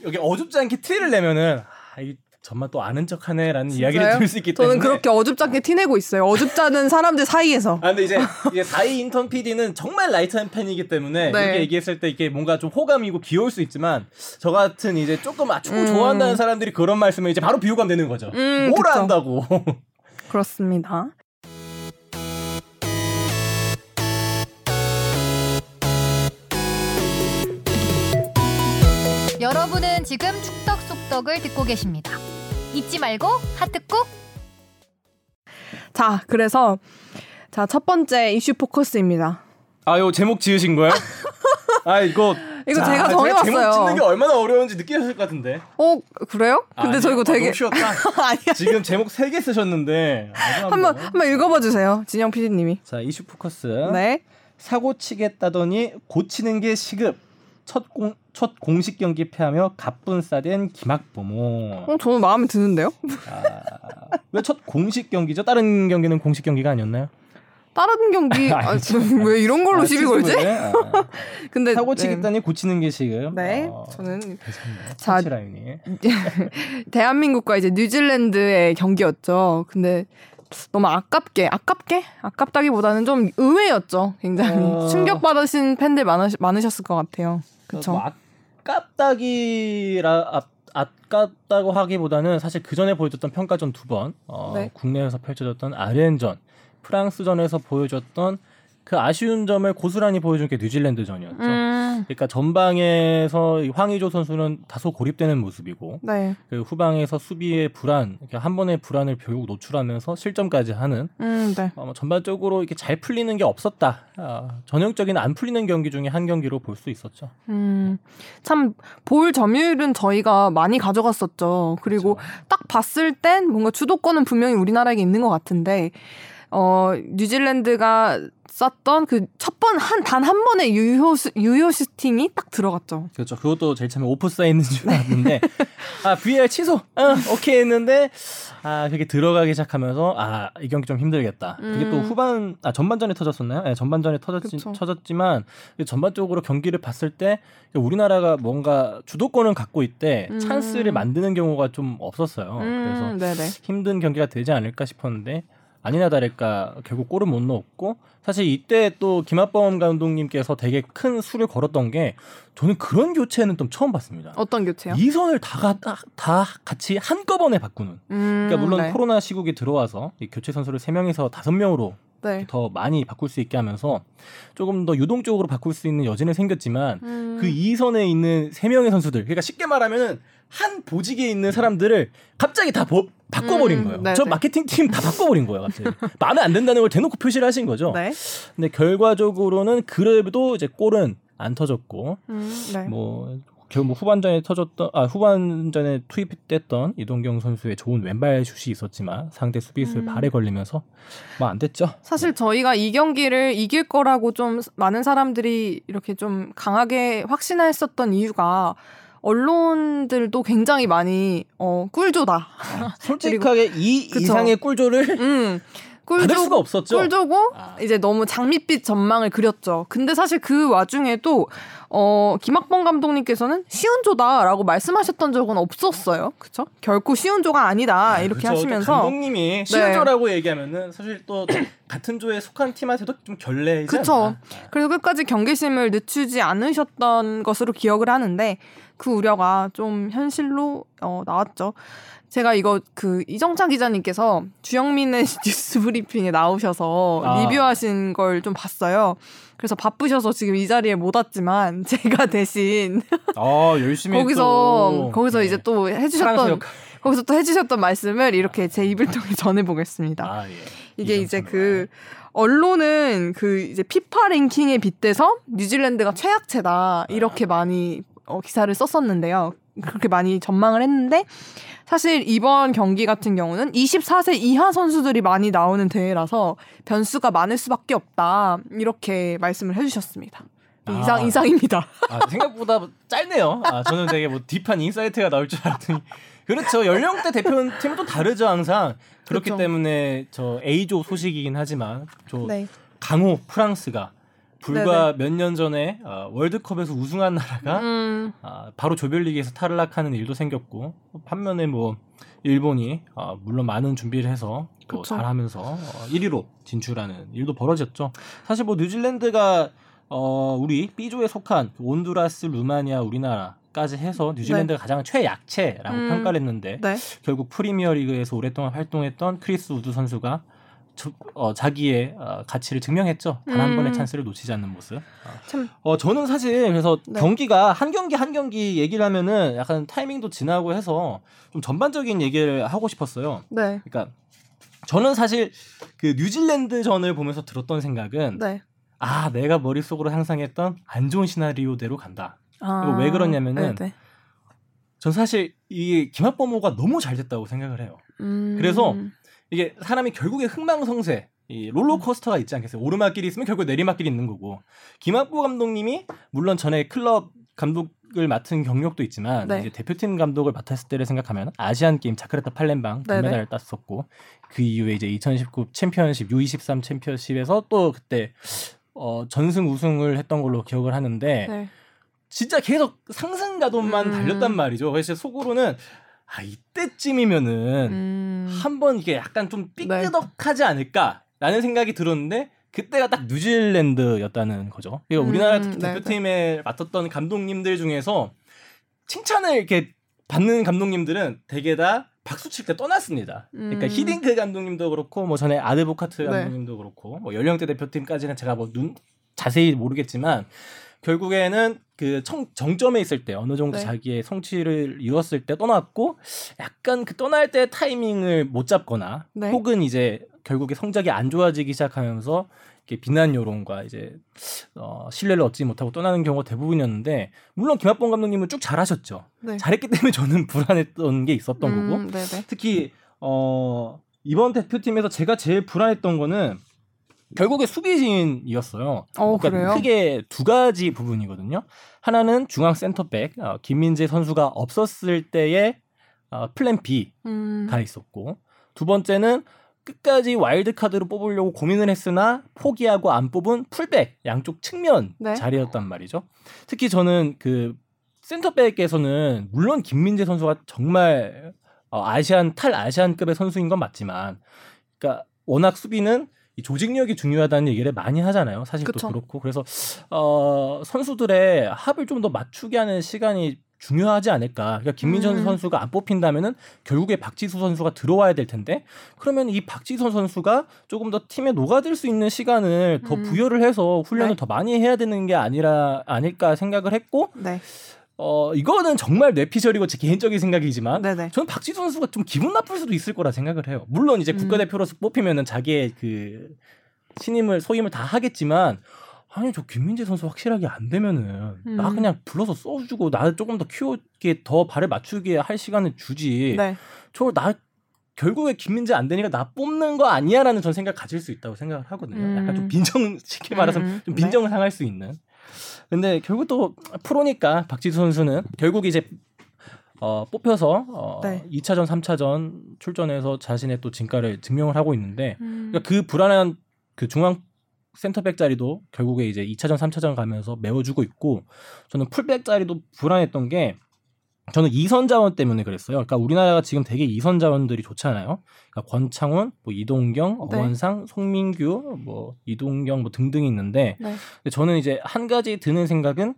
여기 어줍지 않게 티를 내면은 아, 이 정말 또 아는 척하네라는 이야기를 들을 수 있기 때문에 저는 그렇게 어줍잖게 티내고 있어요. 어줍잖은 사람들 사이에서. 아 근데 이제 이게 사이 인턴 PD는 정말 light한 팬이기 때문에 네. 이렇게 얘기했을 때 이게 뭔가 좀 호감이고 귀여울 수 있지만 저 같은 이제 조금 아 축구 음. 좋아한다는 사람들이 그런 말씀을 이제 바로 비호감 되는 거죠. 음, 뭘 그쵸. 안다고. 그렇습니다. 여러분은 지금 축덕 속덕을 듣고 계십니다. 잊지 말고 하트 꾹. 자, 그래서 자, 첫 번째 이슈 포커스입니다. 아, 요 제목 지으신 거예요? 아, 이거 이거 자, 제가 정해봤어요. 제목 짓는 게 얼마나 어려운지 느끼셨을 것 같은데. 어, 그래요? 근데 저 이거 되게 아, 쉬웠다. 아니야. 지금 제목 3개 쓰셨는데. 한번 한번 읽어봐 주세요. 진영 PD님이. 자, 이슈 포커스. 네. 사고 치겠다더니 고치는 게 시급. 첫, 공, 첫 공식 경기 패하며 싸댄 김학범호. 어, 저는 마음에 드는데요? 아, 왜첫 공식 경기죠? 다른 경기는 공식 경기가 아니었나요? 다른 경기 아, 왜 이런 걸로 아, 시비 걸지? 아. 근데 사고 치겠다니 네. 고치는 게 지금. 네, 어, 저는 자 라인이 대한민국과 이제 뉴질랜드의 경기였죠. 근데 너무 아깝게 아깝게 아깝다기보다는 좀 의외였죠. 굉장히 어... 충격 받으신 팬들 많으, 많으셨을 것 같아요. 그렇죠. 뭐 아깝다기라 아, 아깝다고 하기보다는 사실 그 전에 보여줬던 평가전 두 번, 어, 네. 국내에서 펼쳐졌던 아르헨전, 프랑스전에서 보여줬던 그 아쉬운 점을 고스란히 보여준 게 뉴질랜드전이었죠. 음. 그러니까 전방에서 황의조 선수는 다소 고립되는 모습이고, 네. 그 후방에서 수비의 불안, 한 번의 불안을 결국 노출하면서 실점까지 하는. 음, 네. 어, 전반적으로 이렇게 잘 풀리는 게 없었다. 아, 전형적인 안 풀리는 경기 중에 한 경기로 볼 수 있었죠. 음, 참볼 점유율은 저희가 많이 가져갔었죠. 그리고 그렇죠. 딱 봤을 땐 뭔가 주도권은 분명히 우리나라에게 있는 것 같은데. 어, 뉴질랜드가 썼던 그 첫 번 한 단 한 번의 유효 유효 슈팅이 딱 들어갔죠. 그렇죠. 그것도 제일 처음에 오프사이드인 줄 알았는데 아 VAR 취소. 어, 오케이 했는데 아 그게 들어가기 시작하면서 아 이 경기 좀 힘들겠다. 그게 음. 또 후반 아 전반전에 터졌었나요? 네, 전반전에 터졌지 그쵸. 터졌지만 전반적으로 경기를 봤을 때 우리나라가 뭔가 주도권을 갖고 있대 음. 찬스를 만드는 경우가 좀 없었어요. 음. 그래서 네네. 힘든 경기가 되지 않을까 싶었는데 아니나 다를까 결국 골을 못 넣었고 사실 이때 또 김학범 감독님께서 되게 큰 수를 걸었던 게 저는 그런 교체는 좀 처음 봤습니다. 어떤 교체요? 이선을 다, 다, 다 같이 한꺼번에 바꾸는. 음, 그러니까 물론 네. 코로나 시국이 들어와서 교체 선수를 3명에서 5명으로 네. 더 많이 바꿀 수 있게 하면서 조금 더 유동적으로 바꿀 수 있는 여지는 생겼지만 음. 그 이선에 있는 세 명의 선수들 그러니까 쉽게 말하면은 한 보직에 있는 사람들을 갑자기 다 보, 바꿔버린 음, 거예요. 네네. 저 마케팅 팀 다 바꿔버린 거예요, 갑자기. 마음에 안 든다는 걸 대놓고 표시를 하신 거죠. 네. 근데 결과적으로는 그래도 이제 골은 안 터졌고, 음, 네. 뭐 결국 뭐 후반전에 터졌던 아 후반전에 투입됐던 이동경 선수의 좋은 왼발 슛이 있었지만 상대 수비수의 음. 발에 걸리면서 뭐 안 됐죠. 사실 저희가 이 경기를 이길 거라고 좀 많은 사람들이 이렇게 좀 강하게 확신했었던 이유가 언론들도 굉장히 많이 어 꿀조다. 아, 솔직하게 이 그쵸? 이상의 꿀조를 음. 꿀조, 수가 없었죠. 꿀조고 아. 이제 너무 장밋빛 전망을 그렸죠. 근데 사실 그 와중에도 어 김학범 감독님께서는 쉬운 조다라고 말씀하셨던 적은 없었어요. 그렇죠? 결코 쉬운 조가 아니다 아, 이렇게 그쵸. 하시면서 감독님이 쉬운 네. 조라고 얘기하면은 사실 또 같은 조에 속한 팀한테도 좀 결례지 그렇죠. 그래서 끝까지 경계심을 늦추지 않으셨던 것으로 기억을 하는데 그 우려가 좀 현실로 어, 나왔죠. 제가 이거 그 이정찬 기자님께서 주영민의 뉴스 브리핑에 나오셔서 아. 리뷰하신 걸 좀 봤어요. 그래서 바쁘셔서 지금 이 자리에 못 왔지만 제가 대신 아 열심히 거기서 또. 거기서 네. 이제 또 해주셨던 거기서 또 해주셨던 말씀을 이렇게 제 입을 통해 전해보겠습니다. 아, 예. 이게 이제 그 언론은 그 이제 피파 랭킹에 빗대서 뉴질랜드가 최약체다 이렇게 많이 어, 기사를 썼었는데요. 그렇게 많이 전망을 했는데 사실 이번 경기 같은 경우는 24세 이하 선수들이 많이 나오는 대회라서 변수가 많을 수밖에 없다 이렇게 말씀을 해주셨습니다. 아, 이상 이상입니다. 아, 생각보다 짧네요. 아, 저는 되게 뭐 deep한 insight가 나올 줄 알았더니 그렇죠. 연령대 대표팀은 또 다르죠 항상. 그렇기 그렇죠. 때문에 저 A조 소식이긴 하지만 저 네. 강호 프랑스가 불과 몇 년 전에 어, 월드컵에서 우승한 나라가 음. 어, 바로 조별리그에서 탈락하는 일도 생겼고 반면에 뭐 일본이 어, 물론 많은 준비를 해서 또 잘하면서 어, 1위로 진출하는 일도 벌어졌죠. 사실 뭐 뉴질랜드가 어, 우리 B조에 속한 그 온두라스, 루마니아, 우리나라 까지 해서 뉴질랜드가 네. 가장 최약체라고 음. 평가를 했는데 네. 결국 프리미어리그에서 오랫동안 활동했던 크리스 우드 선수가 어, 자기의 어, 가치를 증명했죠. 단한 음. 번의 찬스를 놓치지 않는 모습. 참. 어, 저는 사실 그래서 네. 경기가 한 경기 한 경기 얘기를 하면은 약간 타이밍도 지나고 해서 좀 전반적인 얘기를 하고 싶었어요. 네. 그러니까 저는 사실 그 뉴질랜드 전을 보면서 들었던 생각은 네. 아 내가 머릿속으로 상상했던 안 좋은 시나리오대로 간다. 아. 왜 그러냐면은 네네. 네. 전 사실 이 김학범호가 너무 잘 됐다고 생각을 해요. 음. 그래서 이게 사람이 결국에 흥망성쇠 이 롤러코스터가 있지 않겠어요? 오르막길이 있으면 결국 내리막길이 있는 거고 김학부 감독님이 물론 전에 클럽 감독을 맡은 경력도 있지만 네. 이제 대표팀 감독을 맡았을 때를 생각하면 아시안 게임 자카르타 팔렘방 금메달을 땄었고 그 이후에 이제 2019 챔피언십 U23 챔피언십에서 또 그때 어 전승 우승을 했던 걸로 기억을 하는데 네. 진짜 계속 상승 가동만 음. 달렸단 말이죠. 그래서 속으로는 아 이때쯤이면은 음... 한번 이게 약간 좀 네. 삐끄덕하지 않을까라는 생각이 들었는데 그때가 딱 뉴질랜드였다는 거죠. 그러니까 음, 우리나라 네, 대표팀에 네. 맡았던 감독님들 중에서 칭찬을 이렇게 받는 감독님들은 대개 다 박수 칠 때 떠났습니다. 그러니까 음. 그러니까 히딩크 감독님도 그렇고 뭐 전에 아드보카트 네. 감독님도 네. 그렇고 뭐 연령대 대표팀까지는 제가 뭐 눈 자세히 모르겠지만 결국에는 그 청, 정점에 있을 때 어느 정도 네. 자기의 성취를 이뤘을 때 떠났고 약간 그 떠날 때 타이밍을 못 잡거나 네. 혹은 이제 결국에 성적이 안 좋아지기 시작하면서 이렇게 비난 여론과 이제 어, 신뢰를 얻지 못하고 떠나는 경우가 대부분이었는데 물론 김학범 감독님은 쭉 잘하셨죠. 네. 잘했기 때문에 저는 불안했던 게 있었던 음, 거고 네네. 특히 어, 이번 대표팀에서 제가 제일 불안했던 거는 결국에 수비진이었어요. 어, 그러니까 크게 두 가지 부분이거든요. 하나는 중앙 센터백 어, 김민재 선수가 없었을 때의 어, plan B가 음. 있었고 두 번째는 끝까지 와일드 카드로 뽑으려고 고민을 했으나 포기하고 안 뽑은 풀백 양쪽 측면 네. 자리였단 말이죠. 특히 저는 그 센터백에서는 물론 김민재 선수가 정말 어, 아시안 탈 아시안급의 선수인 건 맞지만, 그러니까 워낙 수비는 이 조직력이 중요하다는 얘기를 많이 하잖아요. 사실 또 그렇고 그래서 어 선수들의 합을 좀 더 맞추게 하는 시간이 중요하지 않을까. 그러니까 김민선 음. 선수가 안 뽑힌다면은 결국에 박지수 선수가 들어와야 될 텐데 그러면 이 박지수 선수가 조금 더 팀에 녹아들 수 있는 시간을 더 음. 부여를 해서 훈련을 네. 더 많이 해야 되는 게 아니라 아닐까 생각을 했고 네. 어 이거는 정말 뇌피셜이고 제 개인적인 생각이지만 네네. 저는 박지수 선수가 좀 기분 나쁠 수도 있을 거라 생각을 해요. 물론 이제 음. 국가대표로서 뽑히면은 자기의 그 신임을 소임을 다 하겠지만 아니 저 김민재 선수 확실하게 안 되면은 음. 나 그냥 불러서 써주고 나 조금 더 키우게 더 발을 맞추게 할 시간을 주지. 네. 저나 결국에 김민재 안 되니까 나 뽑는 거 아니야라는 전 생각 가질 수 있다고 생각을 하거든요. 음. 약간 좀 빈정 쉽게 말해서 음. 좀 빈정을 네. 상할 수 있는. 근데 결국 또 프로니까 박지수 선수는 결국 이제 어, 뽑혀서 어, 네. 2차전, 3차전 출전해서 자신의 또 진가를 증명을 하고 있는데 음. 그러니까 그 불안한 그 중앙 센터백 자리도 결국에 이제 2차전, 3차전 가면서 메워주고 있고 저는 풀백 자리도 불안했던 게 저는 이선 자원 때문에 그랬어요. 그러니까 우리나라가 지금 되게 이선 자원들이 좋잖아요. 그러니까 권창훈, 뭐 이동경, 네. 어원상, 송민규, 뭐 이동경 뭐 등등이 있는데 네. 저는 이제 한 가지 드는 생각은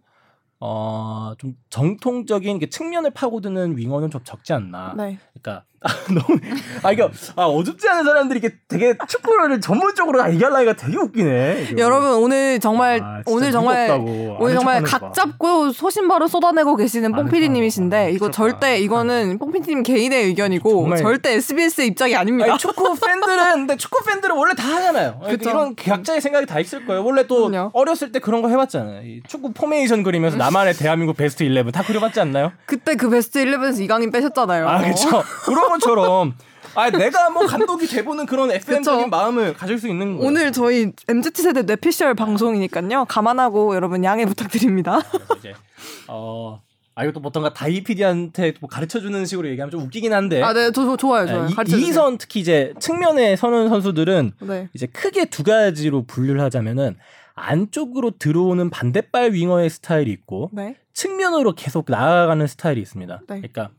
어, 좀 정통적인 측면을 파고드는 윙어는 좀 적지 않나. 네. 그러니까 아, 너무 아 이거 아 어줍지 않은 사람들이 이렇게 되게 축구를 전문적으로 얘기하려니까 되게 웃기네. 이거. 여러분 오늘 정말 아, 오늘 정말 오늘 정말 각 잡고 소신발언을 쏟아내고 계시는 뽕피디님이신데 아, 이거 절대 이거는 뽕피디님 개인의 의견이고 절대 SBS의 입장이 아닙니다. 아니, 축구 팬들은 근데 축구 팬들은 원래 다 하잖아요. 그쵸? 이런 각자의 생각이 다 있을 거예요. 원래 또 그럼요. 어렸을 때 그런 거 해봤잖아요. 축구 포메이션 그리면서 나만의 대한민국 베스트 11 다 그려봤지 않나요? 그때 그 베스트 11에서 이강인 빼셨잖아요. 아 그렇죠. 것처럼 아 내가 뭐 감독이 돼보는 그런 FM적인 마음을 가질 수 있는 거예요. 오늘 저희 MZ 세대 뇌피셜 방송이니까요. 감안하고 여러분 양해 부탁드립니다. 이제 어. 아 이것도 보통가 다이피디한테 뭐 가르쳐주는 식으로 얘기하면 좀 웃기긴 한데. 아, 네, 저, 저 좋아요, 좋아요. 네, 이, 이선 특히 이제 측면에 서는 선수들은 네. 이제 크게 두 가지로 분류를 하자면은 안쪽으로 들어오는 반대발 윙어의 스타일이 있고 네. 측면으로 계속 나아가는 스타일이 있습니다. 네. 그러니까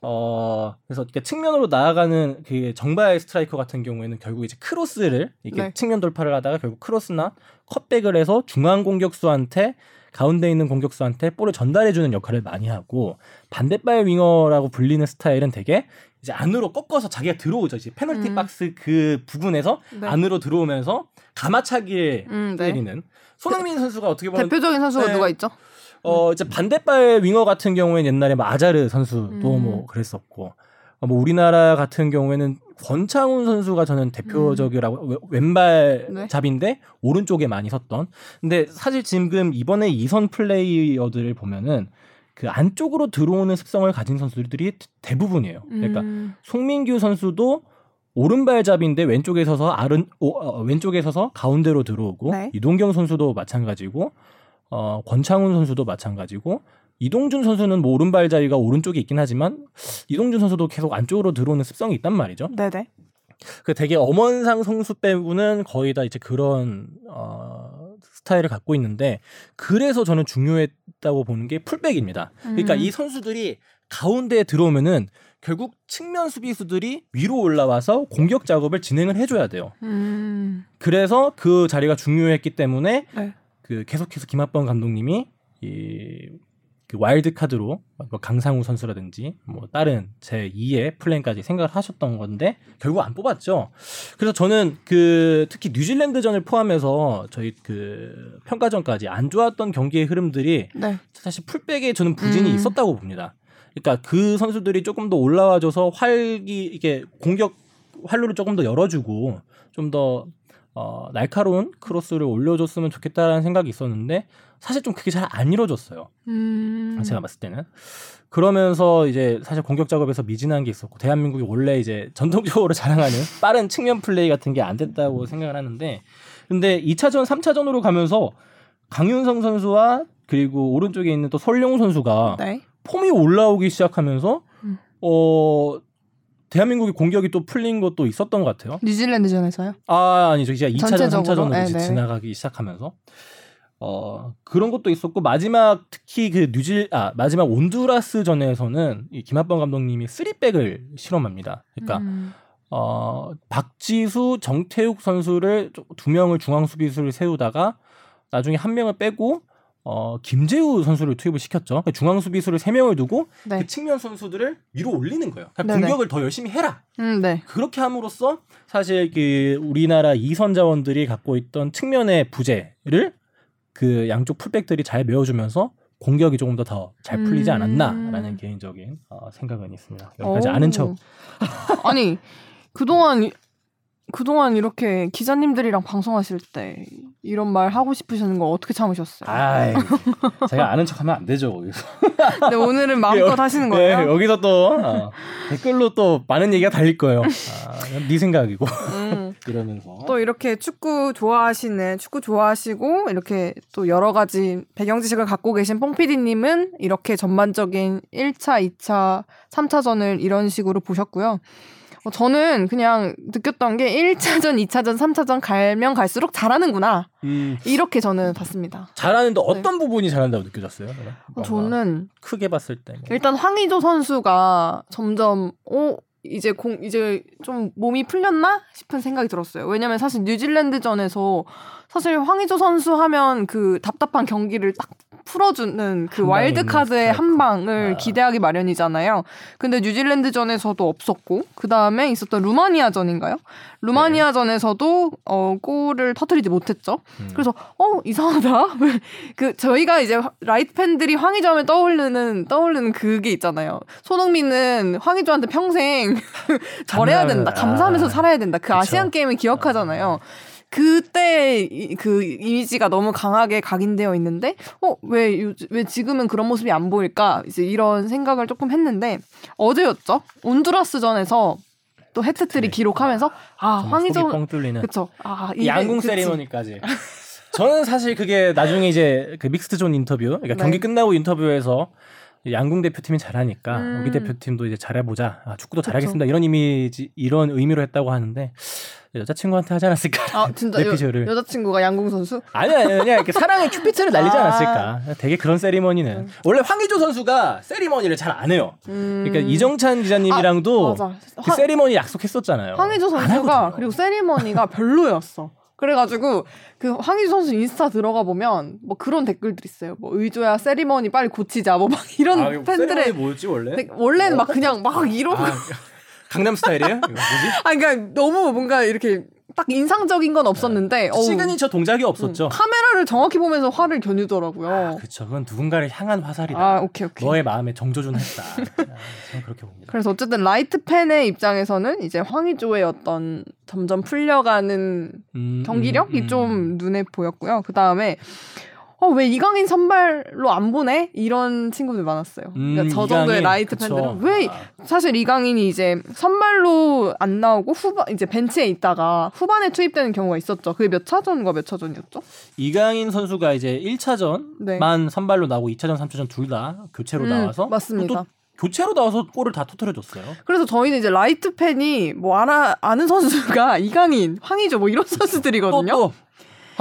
어 그래서 측면으로 나아가는 그 정발 스트라이커 같은 경우에는 결국 이제 크로스를 이렇게 네. 측면 돌파를 하다가 결국 크로스나 cutback을 해서 중앙 공격수한테 가운데 있는 공격수한테 볼을 전달해주는 역할을 많이 하고 반대발 윙어라고 불리는 스타일은 되게 이제 안으로 꺾어서 자기가 들어오죠. 이제 페널티 음. 박스 그 부분에서 네. 안으로 들어오면서 감아차기에 음, 네. 때리는 손흥민 선수가 어떻게 보면 대표적인 선수가 네. 누가 있죠? 어 이제 반대발 윙어 같은 경우에는 옛날에 뭐 아자르 선수도 음. 뭐 그랬었고 어, 뭐 우리나라 같은 경우에는 권창훈 선수가 저는 대표적이라고 음. 왼발 네. 잡인데 오른쪽에 많이 섰던. 근데 사실 지금 이번에 이선 플레이어들을 보면은 그 안쪽으로 들어오는 습성을 가진 선수들이 대부분이에요. 그러니까 음. 송민규 선수도 오른발잡인데 왼쪽에 서서 아른 오, 어, 왼쪽에 서서 가운데로 들어오고 네. 이동경 선수도 마찬가지고 어, 권창훈 선수도 마찬가지고 이동준 선수는 뭐 오른발잡이가 오른쪽에 있긴 하지만 이동준 선수도 계속 안쪽으로 들어오는 습성이 있단 말이죠. 네네. 그 되게 엄원상 선수 빼고는 거의 다 이제 그런 어, 스타일을 갖고 있는데 그래서 저는 중요했다고 보는 게 풀백입니다. 그러니까 음. 이 선수들이 가운데에 들어오면은 결국 측면 수비수들이 위로 올라와서 공격 작업을 진행을 해줘야 돼요. 음. 그래서 그 자리가 중요했기 때문에 네. 그 계속해서 김학범 감독님이 이 그 와일드 카드로 뭐 강상우 선수라든지 뭐 다른 제 2의 플랜까지 생각을 하셨던 건데 결국 안 뽑았죠. 그래서 저는 그 특히 뉴질랜드전을 포함해서 저희 그 평가전까지 안 좋았던 경기의 흐름들이 네. 사실 풀백에 저는 부진이 음. 있었다고 봅니다. 그러니까 그 선수들이 조금 더 올라와줘서 활기 이게 공격 활로를 조금 더 열어주고 좀 더 어, 날카로운 크로스를 올려줬으면 좋겠다라는 생각이 있었는데 사실 좀 그게 잘 안 이루어졌어요. 음. 제가 봤을 때는. 그러면서 이제 사실 공격 작업에서 미진한 게 있었고 대한민국이 원래 이제 전통적으로 자랑하는 빠른 측면 플레이 같은 게 안 됐다고 생각을 하는데 근데 2차전, 3차전으로 가면서 강윤성 선수와 그리고 오른쪽에 있는 또 설용 선수가 네. 폼이 올라오기 시작하면서 음. 어 대한민국의 공격이 또 풀린 것도 있었던 것 같아요. 뉴질랜드전에서요? 아 아니죠. 이제 2차전, 3차전으로 이제 지나가기 시작하면서 어 그런 것도 있었고 마지막 특히 그 뉴질 아 마지막 온두라스 전에서는 이 김학범 감독님이 쓰리백을 실험합니다. 그러니까 음. 어 박지수, 정태욱 선수를 두 명을 중앙 수비수를 세우다가 나중에 한 명을 빼고 어, 김재우 선수를 투입을 시켰죠. 그러니까 중앙 수비수를 3명을 두고 네. 그 측면 선수들을 위로 올리는 거예요. 그러니까 공격을 더 열심히 해라. 음, 네. 그렇게 함으로써 사실 그 우리나라 이선 자원들이 갖고 있던 측면의 부재를 그 양쪽 풀백들이 잘 메워주면서 공격이 조금 더 더 잘 풀리지 음. 않았나라는 개인적인 어, 생각은 있습니다. 여기까지 오. 아는 척. 아니 그동안 그동안 이렇게 기자님들이랑 방송하실 때 이런 말 하고 싶으시는 거 어떻게 참으셨어요? 아, 제가 아는 척하면 안 되죠. 거기서. 네, 오늘은 마음껏 하시는 네, 거예요. 네, 여기서 또 어, 댓글로 또 많은 얘기가 달릴 거예요. 아, 네 생각이고 음, 이러면서 또 이렇게 축구 좋아하시는 축구 좋아하시고 이렇게 또 여러 가지 배경 지식을 갖고 계신 뽕피디님은 이렇게 전반적인 1차, 2차, 3차전을 이런 식으로 보셨고요. 어, 저는 그냥 느꼈던 게 1차전, 2차전, 3차전 갈면 갈수록 잘하는구나. 음. 이렇게 저는 봤습니다. 잘하는데 네. 어떤 네. 부분이 잘한다고 느껴졌어요? 어, 저는 크게 봤을 때. 뭐. 일단 황의조 선수가 점점 어 이제 공 이제 좀 몸이 풀렸나 싶은 생각이 들었어요. 왜냐면 사실 뉴질랜드전에서 사실 황의조 선수 하면 그 답답한 경기를 딱 풀어주는 그 와일드 카드의 한 방을 아. 기대하기 마련이잖아요. 근데 뉴질랜드전에서도 없었고 그 다음에 있었던 루마니아전인가요? 루마니아전에서도 네. 어, 골을 터트리지 못했죠. 음. 그래서 어 이상하다. 그 저희가 이제 light 팬들이 황의조하면 떠올리는 떠올리는 그게 있잖아요. 손흥민은 황의조한테 평생 절해야 된다, 감사하면서 살아야 된다. 그. 아시안 게임을 기억하잖아요. 그때 그 이미지가 너무 강하게 각인되어 있는데 어왜왜 왜 지금은 그런 모습이 안 보일까? 이제 이런 생각을 조금 했는데 어제였죠? 온두라스전에서 또 해트트릭 네. 기록하면서 아 황의조 뻥 뚫리는. 그쵸. 아 양궁 세리머니까지. 저는 사실 그게 나중에 이제 그 mixed zone 인터뷰 그러니까 네. 경기 끝나고 인터뷰에서 양궁 대표팀이 잘하니까 음. 우리 대표팀도 이제 잘해보자 아, 축구도 잘하겠습니다 이런 이미지 이런 의미로 했다고 하는데 여자친구한테 하지 않았을까? 아 진짜 여, 여자친구가 양궁 선수? 아니 아니 그냥 이렇게 사랑의 큐피드를 날리지 아. 않았을까? 되게 그런 세리머니는 음. 원래 황의조 선수가 세리머니를 잘 안 해요. 음. 그러니까 이정찬 기자님이랑도 아, 그 황... 세리머니 약속했었잖아요. 황의조 선수가 그리고 세리머니가 별로였어. 그래가지고 그 황의조 선수 인스타 들어가 보면 뭐 그런 댓글들 있어요. 뭐 의조야 세리머니 빨리 고치자 뭐 막 이런 아, 팬들의 뭐였지 원래? 원래는 막 그냥 막 이런 아, 강남 스타일이에요? 뭐지? 아, 그러니까 너무 뭔가 이렇게 딱 인상적인 건 없었는데 네. 시그니처 동작이 없었죠. 음, 카메라를 정확히 보면서 활을 겨누더라고요. 아, 그렇죠. 그건 누군가를 향한 화살이다. 아, 오케이, 오케이. 너의 마음에 정조준했다. 아, 저는 그렇게 봅니다. 그래서 어쨌든 light 팬의 입장에서는 이제 황의조의 어떤 점점 풀려가는 음, 경기력이 음, 음. 좀 눈에 보였고요. 그 다음에 어, 왜 이강인 선발로 안 보내? 이런 친구들 많았어요. 음, 그러니까 저 정도의 이강인, light 그쵸. 팬들은 왜 아. 사실 이강인이 이제 선발로 안 나오고 후반 이제 벤치에 있다가 후반에 투입되는 경우가 있었죠. 그게 몇 차전과 몇 차전이었죠? 이강인 선수가 이제 1차전만 네. 선발로 나오고 2차전, 3차전 둘 다 교체로 음, 나와서 맞습니다. 교체로 나와서 골을 다 터트려줬어요. 그래서 저희는 이제 라이트 팬이 뭐 알아 아는 선수가 이강인, 황의조 뭐 이런 선수들이거든요. 또, 또.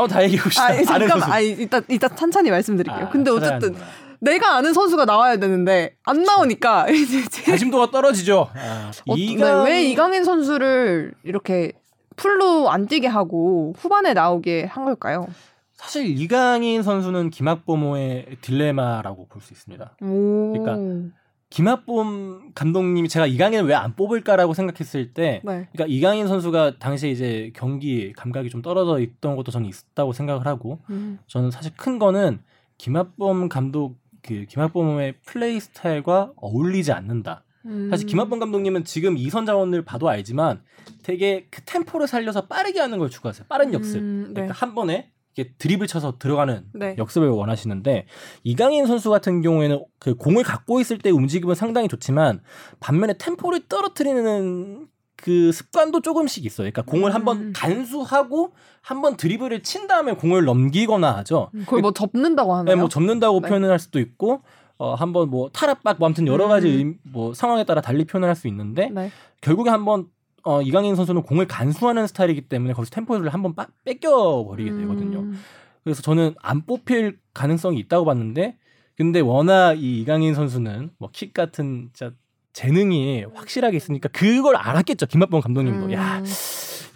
한번 다 얘기해 봅시다. 아, 잠깐, 아, 이따 이따 천천히 말씀드릴게요. 아, 근데 어쨌든 내가 아는 선수가 나와야 되는데 안 나오니까 이제 관심도가 떨어지죠. 아, 어, 이강... 왜 이강인 선수를 이렇게 풀로 안 뛰게 하고 후반에 나오게 한 걸까요? 사실 이강인 선수는 김학범호의 딜레마라고 볼 수 있습니다. 오. 그러니까 김학범 감독님이 제가 이강인을 왜안 뽑을까라고 생각했을 때, 네. 그러니까 이강인 선수가 당시에 이제 경기 감각이 좀 떨어져 있던 것도 저는 있었다고 생각을 하고, 음. 저는 사실 큰 거는 김학범 감독 그 김학범의 플레이 스타일과 어울리지 않는다. 음. 사실 김학범 감독님은 지금 이선 자원을 봐도 알지만 되게 그 템포를 살려서 빠르게 하는 걸 추구하세요. 빠른 역습. 음, 네. 그러니까 한 번에 이렇게 드립을 쳐서 들어가는 네. 역습을 원하시는데 이강인 선수 같은 경우에는 그 공을 갖고 있을 때 움직임은 상당히 좋지만 반면에 템포를 떨어뜨리는 그 습관도 조금씩 있어요. 그러니까 공을 음. 한번 간수하고 한번 드리블을 친 다음에 공을 넘기거나 하죠. 음, 그걸 뭐 접는다고 하나요? 네, 뭐 접는다고 네. 표현을 할 수도 있고 어 한번 뭐 탈압박 뭐 아무튼 여러 가지 음. 뭐 상황에 따라 달리 표현을 할 수 있는데 네. 결국에 한번 어, 이강인 선수는 공을 간수하는 스타일이기 때문에 거기서 템포를 한번 뺏겨 버리게 되거든요. 음. 그래서 저는 안 뽑힐 가능성이 있다고 봤는데 근데 워낙 이 이강인 선수는 뭐 킥 같은 진짜 재능이 확실하게 있으니까 그걸 알았겠죠. 김학범 감독님도. 음. 야,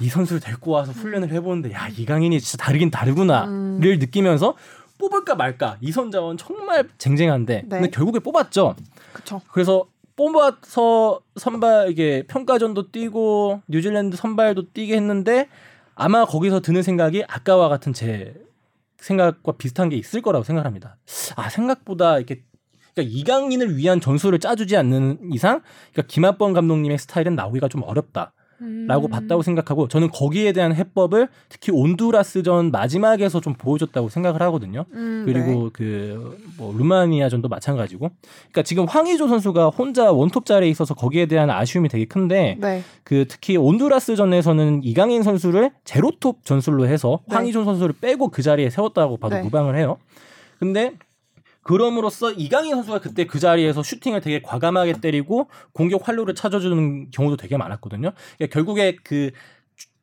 이 선수를 데리고 와서 훈련을 해보는데 야, 이강인이 진짜 다르긴 다르구나를 음. 느끼면서 뽑을까 말까 이선 자원 정말 쟁쟁한데 네. 근데 결국에 뽑았죠. 그쵸. 그래서 뽑아서 선발 이게 평가전도 뛰고 뉴질랜드 선발도 뛰게 했는데 아마 거기서 드는 생각이 아까와 같은 제 생각과 비슷한 게 있을 거라고 생각합니다. 아 생각보다 이렇게 그러니까 이강인을 위한 전술을 짜주지 않는 이상, 그러니까 김학범 감독님의 스타일은 나오기가 좀 어렵다. 라고 음. 봤다고 생각하고 저는 거기에 대한 해법을 특히 온두라스전 마지막에서 좀 보여줬다고 생각을 하거든요. 음, 그리고 네. 그뭐 루마니아전도 마찬가지고. 그러니까 지금 황의조 선수가 혼자 원톱 자리에 있어서 거기에 대한 아쉬움이 되게 큰데 네. 그 특히 온두라스전에서는 이강인 선수를 제로톱 전술로 해서 네. 황의조 선수를 빼고 그 자리에 세웠다고 봐도 네. 무방을 해요. 근데 그럼으로써 이강인 선수가 그때 그 자리에서 슈팅을 되게 과감하게 때리고 공격 활로를 찾아주는 경우도 되게 많았거든요. 그러니까 결국에 그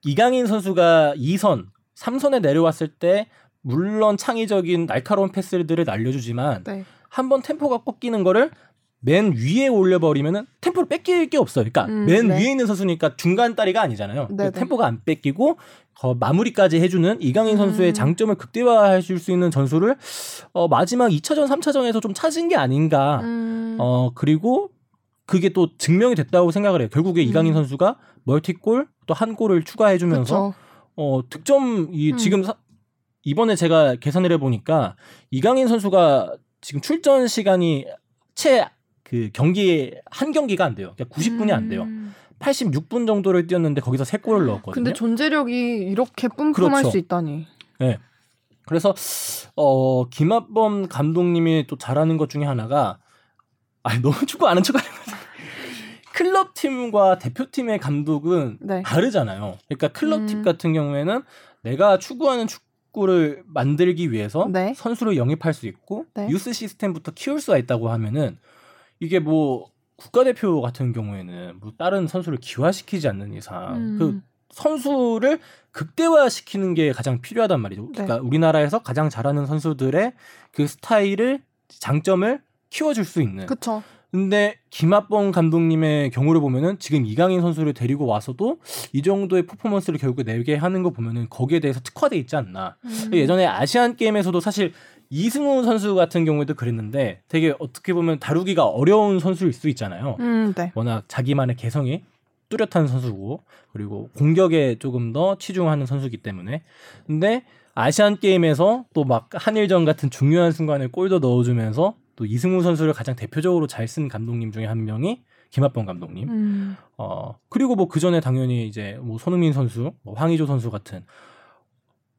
이강인 선수가 2선, 3선에 내려왔을 때 물론 창의적인 날카로운 패스들을 날려주지만 네. 한번 템포가 꺾이는 거를 맨 위에 올려버리면은 템포를 뺏길 게 없어요. 그러니까 음, 맨 네. 위에 있는 선수니까 중간 다리가 아니잖아요. 그 템포가 안 뺏기고 어, 마무리까지 해주는 이강인 선수의 음. 장점을 극대화해 줄수 있는 전술을 어, 마지막 2차전, 3차전에서 좀 찾은 게 아닌가. 음. 어, 그리고 그게 또 증명이 됐다고 생각을 해요. 결국에 음. 이강인 선수가 멀티골 또 한 골을 추가해주면서 어, 득점이 음. 지금 사, 이번에 제가 계산을 해보니까 이강인 선수가 지금 출전 시간이 채 그 경기 한 경기가 안 돼요. 그러니까 90분이 안 돼요. 음. 86분 정도를 뛰었는데 거기서 3골을 넣었거든요. 근데 존재력이 이렇게 뿜뿜할 그렇죠. 수 있다니. 네. 그래서 어 김학범 감독님이 또 잘하는 것 중에 하나가 아니 너무 축구 아는 척하는 거죠. 클럽 팀과 대표팀의 감독은 네. 다르잖아요. 그러니까 클럽 음. 팀 같은 경우에는 내가 추구하는 축구를 만들기 위해서 네. 선수를 영입할 수 있고 네. 유스 시스템부터 키울 수가 있다고 하면은 이게 뭐 국가대표 같은 경우에는 뭐 다른 선수를 기화시키지 않는 이상 음. 그 선수를 극대화시키는 게 가장 필요하단 말이죠. 네. 그러니까 우리나라에서 가장 잘하는 선수들의 그 스타일을 장점을 키워줄 수 있는. 그쵸. 근데 김학범 감독님의 경우를 보면은 지금 이강인 선수를 데리고 와서도 이 정도의 퍼포먼스를 결국에 내게 하는 거 보면은 거기에 대해서 특화돼 있지 않나. 음. 예전에 아시안 게임에서도 사실 이승우 선수 같은 경우에도 그랬는데 되게 어떻게 보면 다루기가 어려운 선수일 수 있잖아요. 음, 네. 워낙 자기만의 개성이 뚜렷한 선수고 그리고 공격에 조금 더 치중하는 선수기 때문에 근데 아시안 게임에서 또 막 한일전 같은 중요한 순간에 골도 넣어주면서 또 이승우 선수를 가장 대표적으로 잘 쓴 감독님 중에 한 명이 김학범 감독님. 음. 어 그리고 뭐 그 전에 당연히 이제 뭐 손흥민 선수, 뭐 황의조 선수 같은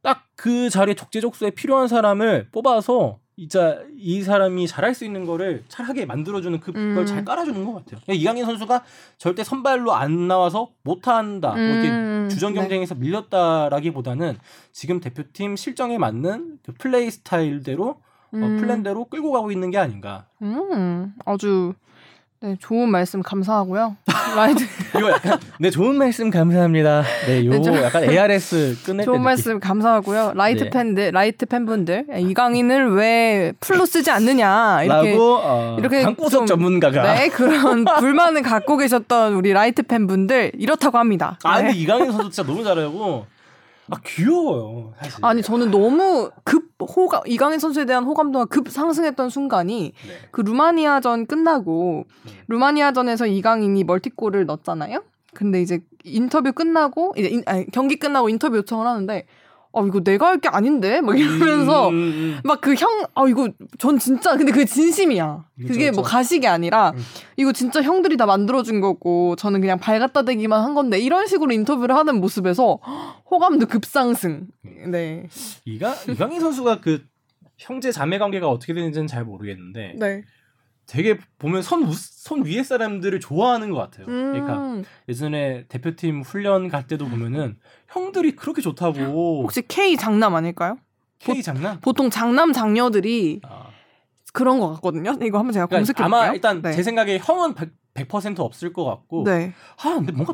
딱 그 자리에 적재적소에 필요한 사람을 뽑아서 이자 이 사람이 잘할 수 있는 거를 잘하게 만들어주는 그걸 잘 음. 깔아주는 것 같아요. 이강인 선수가 절대 선발로 안 나와서 못한다, 음. 뭐 이렇게 음. 주전 네. 경쟁에서 네. 밀렸다라기보다는 지금 대표팀 실정에 맞는 그 플레이 스타일대로 어, 음. 어, 플랜대로 끌고 가고 있는 게 아닌가. 음, 아주 네, 좋은 말씀 감사하고요. 라이트 이거 약간 네 좋은 말씀 감사합니다. 네, 요 네, 약간 ARS 끝낼 좋은 말씀 감사하고요. 라이트 네. 팬들, 라이트 팬분들 이강인을 왜 풀로 쓰지 않느냐 이렇게 라고, 어, 이렇게 방구석 전문가가 네 그런 불만을 갖고 계셨던 우리 라이트 팬분들 이렇다고 합니다. 아 근데 네. 이강인 선수 진짜 너무 잘하고 아 귀여워요. 사실. 아니 저는 너무 급 호감 이강인 선수에 대한 호감도가 급 상승했던 순간이 네. 그 루마니아전 끝나고 네. 루마니아전에서 이강인이 멀티골을 넣었잖아요. 근데 이제 인터뷰 끝나고 이제 인, 아니, 경기 끝나고 인터뷰 요청을 하는데 아 이거 내가 할 게 아닌데 막 이러면서 음, 음, 음. 막그 형 아 이거 전 진짜 근데 그게 진심이야 그쵸, 그게 뭐 가식이 아니라 음. 이거 진짜 형들이 다 만들어준 거고 저는 그냥 발 갖다 대기만 한 건데 이런 식으로 인터뷰를 하는 모습에서 호감도 급상승 네 이가 이강인 선수가 그 형제 자매 관계가 어떻게 되는지는 잘 모르겠는데 네. 되게 보면 선, 선 위에 사람들을 좋아하는 것 같아요. 음. 그러니까 예전에 대표팀 훈련 갈 때도 보면은 형들이 그렇게 좋다고. 혹시 K 장남 아닐까요? K 장남? 보통 장남 장녀들이 아. 그런 것 같거든요. 이거 한번 제가 그러니까 검색해 볼게요. 아마 일단 네. 제 생각에 형은 100%, 100% 없을 것 같고. 네. 아 근데 뭔가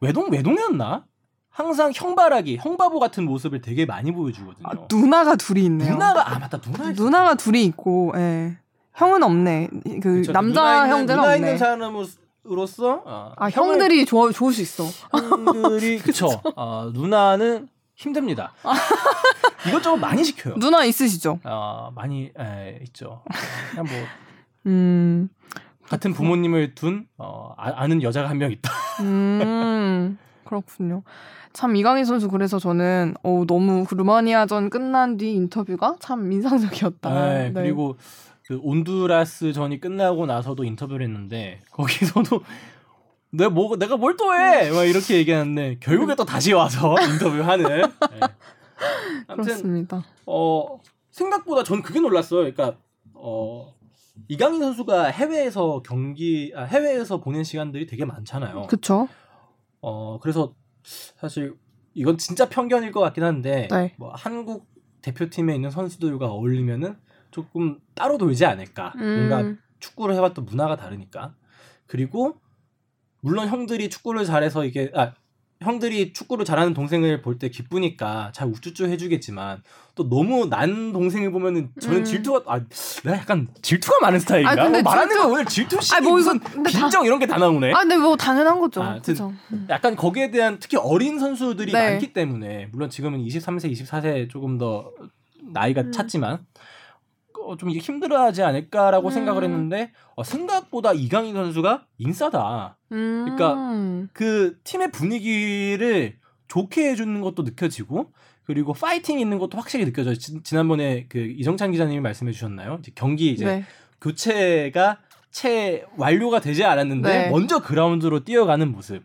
외동 외동이었나? 항상 형바라기, 형바보 같은 모습을 되게 많이 보여주거든요. 아, 누나가 둘이 있네요. 누나가 아 맞다 누나 누나가 둘이 있고, 예. 형은 없네. 그 그쵸, 남자 형제는 없네. 있는 사람으로 서 어, 아 형들이 좋아 좋을 수 있어. 형들이 그쵸. 어, 누나는 힘듭니다. 이것저것 많이 시켜요. 누나 있으시죠? 아 많이 에, 있죠. 그냥 뭐 음. 같은 부모님을 둔 어, 아, 는 여자가 한 명 있다. 음, 그렇군요. 참 이강인 선수 그래서 저는 어, 너무 그 루마니아전 끝난 뒤 인터뷰가 참 인상적이었다. 네, 네. 그리고 그 온두라스 전이 끝나고 나서도 인터뷰를 했는데 거기서도 내가 뭐 내가 뭘 또 해? 막 이렇게 얘기하는데 결국에 또 다시 와서 인터뷰하는. 네. 그렇습니다. 어 생각보다 전 그게 놀랐어요. 그러니까 어 이강인 선수가 해외에서 경기 아, 해외에서 보낸 시간들이 되게 많잖아요. 그렇죠. 어 그래서 사실 이건 진짜 편견일 것 같긴 한데 네. 뭐 한국 대표팀에 있는 선수들과 어울리면은 조금 따로 돌지 않을까. 음. 뭔가 축구를 해봤던 문화가 다르니까. 그리고 물론 형들이 축구를 잘해서 이게 아 형들이 축구를 잘하는 동생을 볼 때 기쁘니까 잘 우쭈쭈 해주겠지만 또 너무 난 동생을 보면은 저는 음. 질투가 아 내가 약간 질투가 많은 스타일인가? 아, 뭐 말하는 질투... 거 오늘 질투시 아, 뭐 빈정 다... 이런 게 다 나오네. 아, 근데 뭐 당연한 거죠. 아, 음. 약간 거기에 대한 특히 어린 선수들이 네. 많기 때문에 물론 지금은 23세, 24세 조금 더 나이가 음. 찼지만 어, 좀 힘들어하지 않을까라고 음. 생각을 했는데 어, 생각보다 이강인 선수가 인싸다. 음. 그러니까 그 팀의 분위기를 좋게 해주는 것도 느껴지고 그리고 파이팅 있는 것도 확실히 느껴져요. 지, 난번에 그 이정찬 기자님이 말씀해 주셨나요? 이제 경기 이제 네. 교체가 채 완료가 되지 않았는데 네. 먼저 그라운드로 뛰어가는 모습.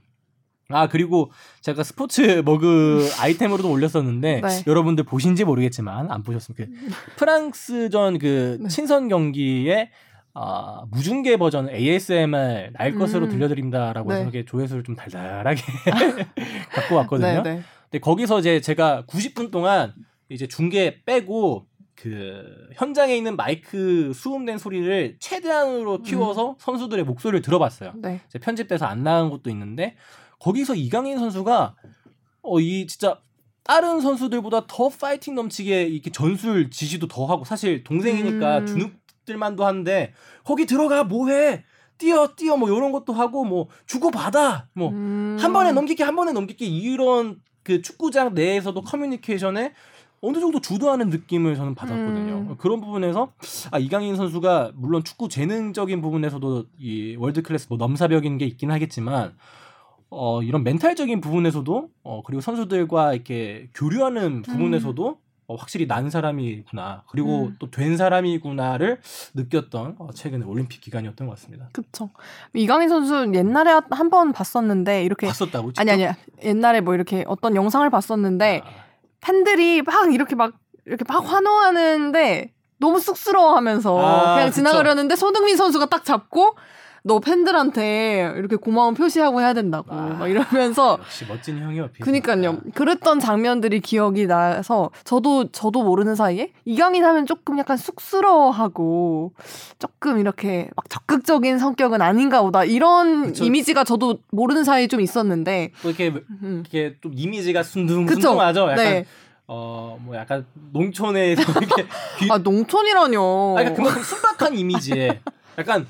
아 그리고 제가 스포츠 머그 아이템으로도 올렸었는데 네. 여러분들 보신지 모르겠지만 안 보셨으면 그 프랑스전 그 네. 친선 경기에 아, 무중계 버전 ASMR 날 것으로 음. 들려드립니다라고 네. 해서 이렇게 조회수를 좀 달달하게 갖고 왔거든요. 네, 네. 근데 거기서 이제 제가 90분 동안 이제 중계 빼고 그 현장에 있는 마이크 수음된 소리를 최대한으로 키워서 음. 선수들의 목소리를 들어봤어요. 네. 편집돼서 안 나간 것도 있는데 거기서 이강인 선수가 어 이 진짜 다른 선수들보다 더 파이팅 넘치게 이렇게 전술 지시도 더 하고 사실 동생이니까 음. 주눅들만도 한데 거기 들어가 뭐해 뛰어 뛰어 뭐 이런 것도 하고 뭐 주고 받아 뭐한 음. 번에 넘기기 한 번에 넘기기 이런 그 축구장 내에서도 커뮤니케이션에 어느 정도 주도하는 느낌을 저는 받았거든요. 음. 그런 부분에서 아 이강인 선수가 물론 축구 재능적인 부분에서도 이 월드 클래스 뭐 넘사벽인 게 있긴 하겠지만 어, 이런 멘탈적인 부분에서도 어, 그리고 선수들과 이렇게 교류하는 부분에서도 음. 어, 확실히 난 사람이구나 그리고 음. 또된 사람이구나를 느꼈던 어, 최근에 올림픽 기간이었던 것 같습니다. 그렇죠. 이강인 선수 옛날에 한 번 봤었는데 이렇게 봤었다고? 직접? 아니 아니 옛날에 뭐 이렇게 어떤 영상을 봤었는데 아. 팬들이 막 이렇게 막 이렇게 막 환호하는데 너무 쑥스러워하면서 아, 그냥 지나가려는데 손흥민 선수가 딱 잡고 너 팬들한테 이렇게 고마운 표시하고 해야 된다고 아, 막 이러면서 역시 멋진 형이요. 그니까요. 그랬던 장면들이 기억이 나서 저도 저도 모르는 사이에 이강인 하면 조금 약간 쑥스러워하고 조금 이렇게 막 적극적인 성격은 아닌가 보다 이런 그쵸. 이미지가 저도 모르는 사이에 좀 있었는데 또 이렇게 음. 이렇게 좀 이미지가 순둥순둥하죠. 약간 네. 어, 뭐 약간 농촌에서 이렇게 귀... 아, 농촌이라뇨. 아, 그러니까 그만큼 순박한 이미지에 약간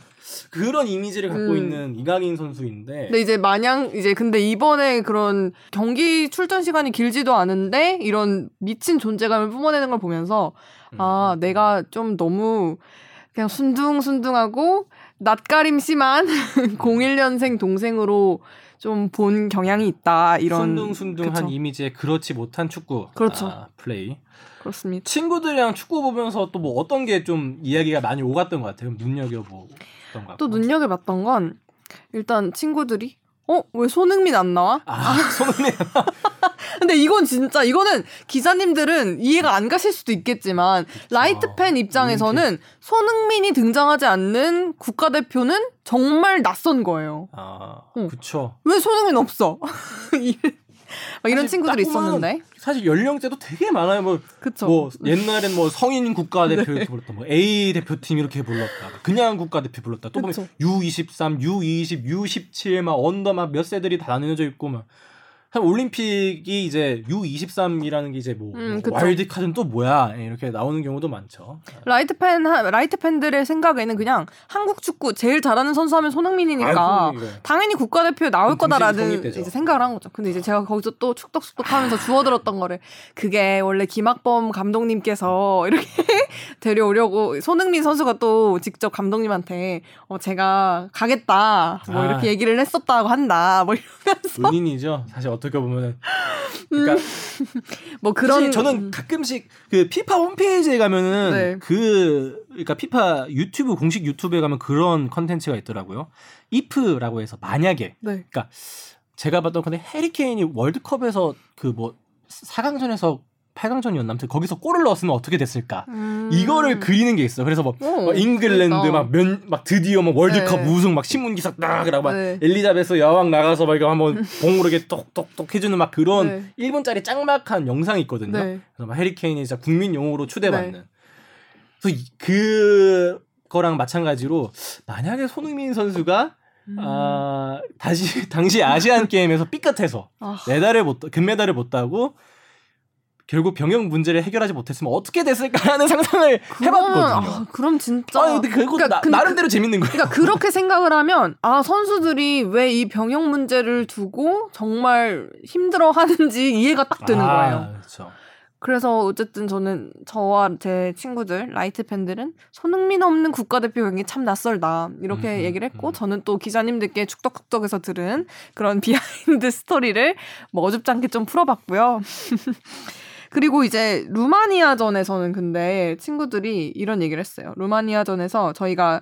그런 이미지를 갖고 음. 있는 이강인 선수인데. 근데 이제 마냥 이제 근데 이번에 그런 경기 출전 시간이 길지도 않은데 이런 미친 존재감을 뿜어내는 걸 보면서 음. 아 내가 좀 너무 그냥 순둥순둥하고 낯가림 심한 01년생 동생으로 좀 본 경향이 있다 이런 순둥순둥한 그쵸. 이미지에 그렇지 못한 축구 그렇죠. 아, 플레이 그렇습니다. 친구들이랑 축구 보면서 또 뭐 어떤 게 좀 이야기가 많이 오갔던 것 같아요. 눈여겨보고. 또 눈여겨봤던 건 일단 친구들이 어? 왜 손흥민 안 나와? 아, 손흥민. 근데 이건 진짜 이거는 기자님들은 이해가 안 가실 수도 있겠지만 그쵸. 라이트 팬 입장에서는 올림픽. 손흥민이 등장하지 않는 국가대표는 정말 낯선 거예요. 아, 어. 그쵸. 왜 손흥민 없어? 이런 친구들이 있었는데 사실 연령대도 되게 많아요. 뭐, 그쵸. 뭐 옛날엔 뭐 성인 국가대표 네. 이렇게 불렀다, 뭐 A 대표팀 이렇게 불렀다, 그냥 국가대표 불렀다. 또 보면 U23, U20, U17 막 언더 막 몇 세들이 다 나뉘어져 있고 막 올림픽이 이제 U23이라는 게 이제 뭐, 음, 뭐 와일드 카드는 또 뭐야 이렇게 나오는 경우도 많죠. 라이트 팬 라이트 팬들의 생각에는 그냥 한국 축구 제일 잘하는 선수 하면 손흥민이니까 아이고, 당연히 국가대표에 나올 거다라는 이제 생각을 한 거죠. 근데 이제 제가 거기서 또 축덕쑥덕하면서 주워들었던 거를 그게 원래 김학범 감독님께서 이렇게 데려오려고 손흥민 선수가 또 직접 감독님한테 어 제가 가겠다 뭐 아. 이렇게 얘기를 했었다고 한다 뭐 이러면서 은인이죠. 사실 어떻게 어떻게 보면은 그러니까 음. 뭐 그런 저는 가끔씩 그 피파 홈페이지에 가면은 네. 그 그러니까 피파 유튜브 공식 유튜브에 가면 그런 컨텐츠가 있더라고요. if라고 해서 만약에 네. 그러니까 제가 봤던 건데 해리케인이 월드컵에서 그 뭐 4강전에서 8강전이었나 아무튼 거기서 골을 넣었으면 어떻게 됐을까 음. 이거를 그리는 게 있어 그래서 뭐, 오, 뭐 잉글랜드 막면막 막 드디어 뭐 월드컵 네. 우승 막 신문 기사 딱이라고 막 네. 엘리자베스 여왕 나가서 막 이거 한번 봉으로게 똑똑똑 해주는 막 그런 네. 1분짜리 짱막한 영상이 있거든요 네. 그래서 막 해리케인이 진짜 국민 용어로 추대받는 네. 그래서 그 거랑 마찬가지로 만약에 손흥민 선수가 음. 아, 다시 당시 아시안 게임에서 삐끗해서 아. 메달을 못 금메달을 못 따고 결국 병역 문제를 해결하지 못했으면 어떻게 됐을까라는 상상을 해봤거든요. 아, 그럼 진짜. 아 근데 그거 그러니까, 나, 름대로 재밌는 거예요. 그러니까 그렇게 생각을 하면 아 선수들이 왜 이 병역 문제를 두고 정말 힘들어하는지 이해가 딱 되는 아, 거예요. 그렇죠. 그래서 어쨌든 저는 저와 제 친구들 라이트 팬들은 손흥민 없는 국가대표 경기 참 낯설다 이렇게 음, 얘기를 했고 음. 저는 또 기자님들께 축덕축덕에서 들은 그런 비하인드 스토리를 뭐 어줍지 않게 좀 풀어봤고요. 그리고 이제 루마니아전에서는 근데 친구들이 이런 얘기를 했어요. 루마니아전에서 저희가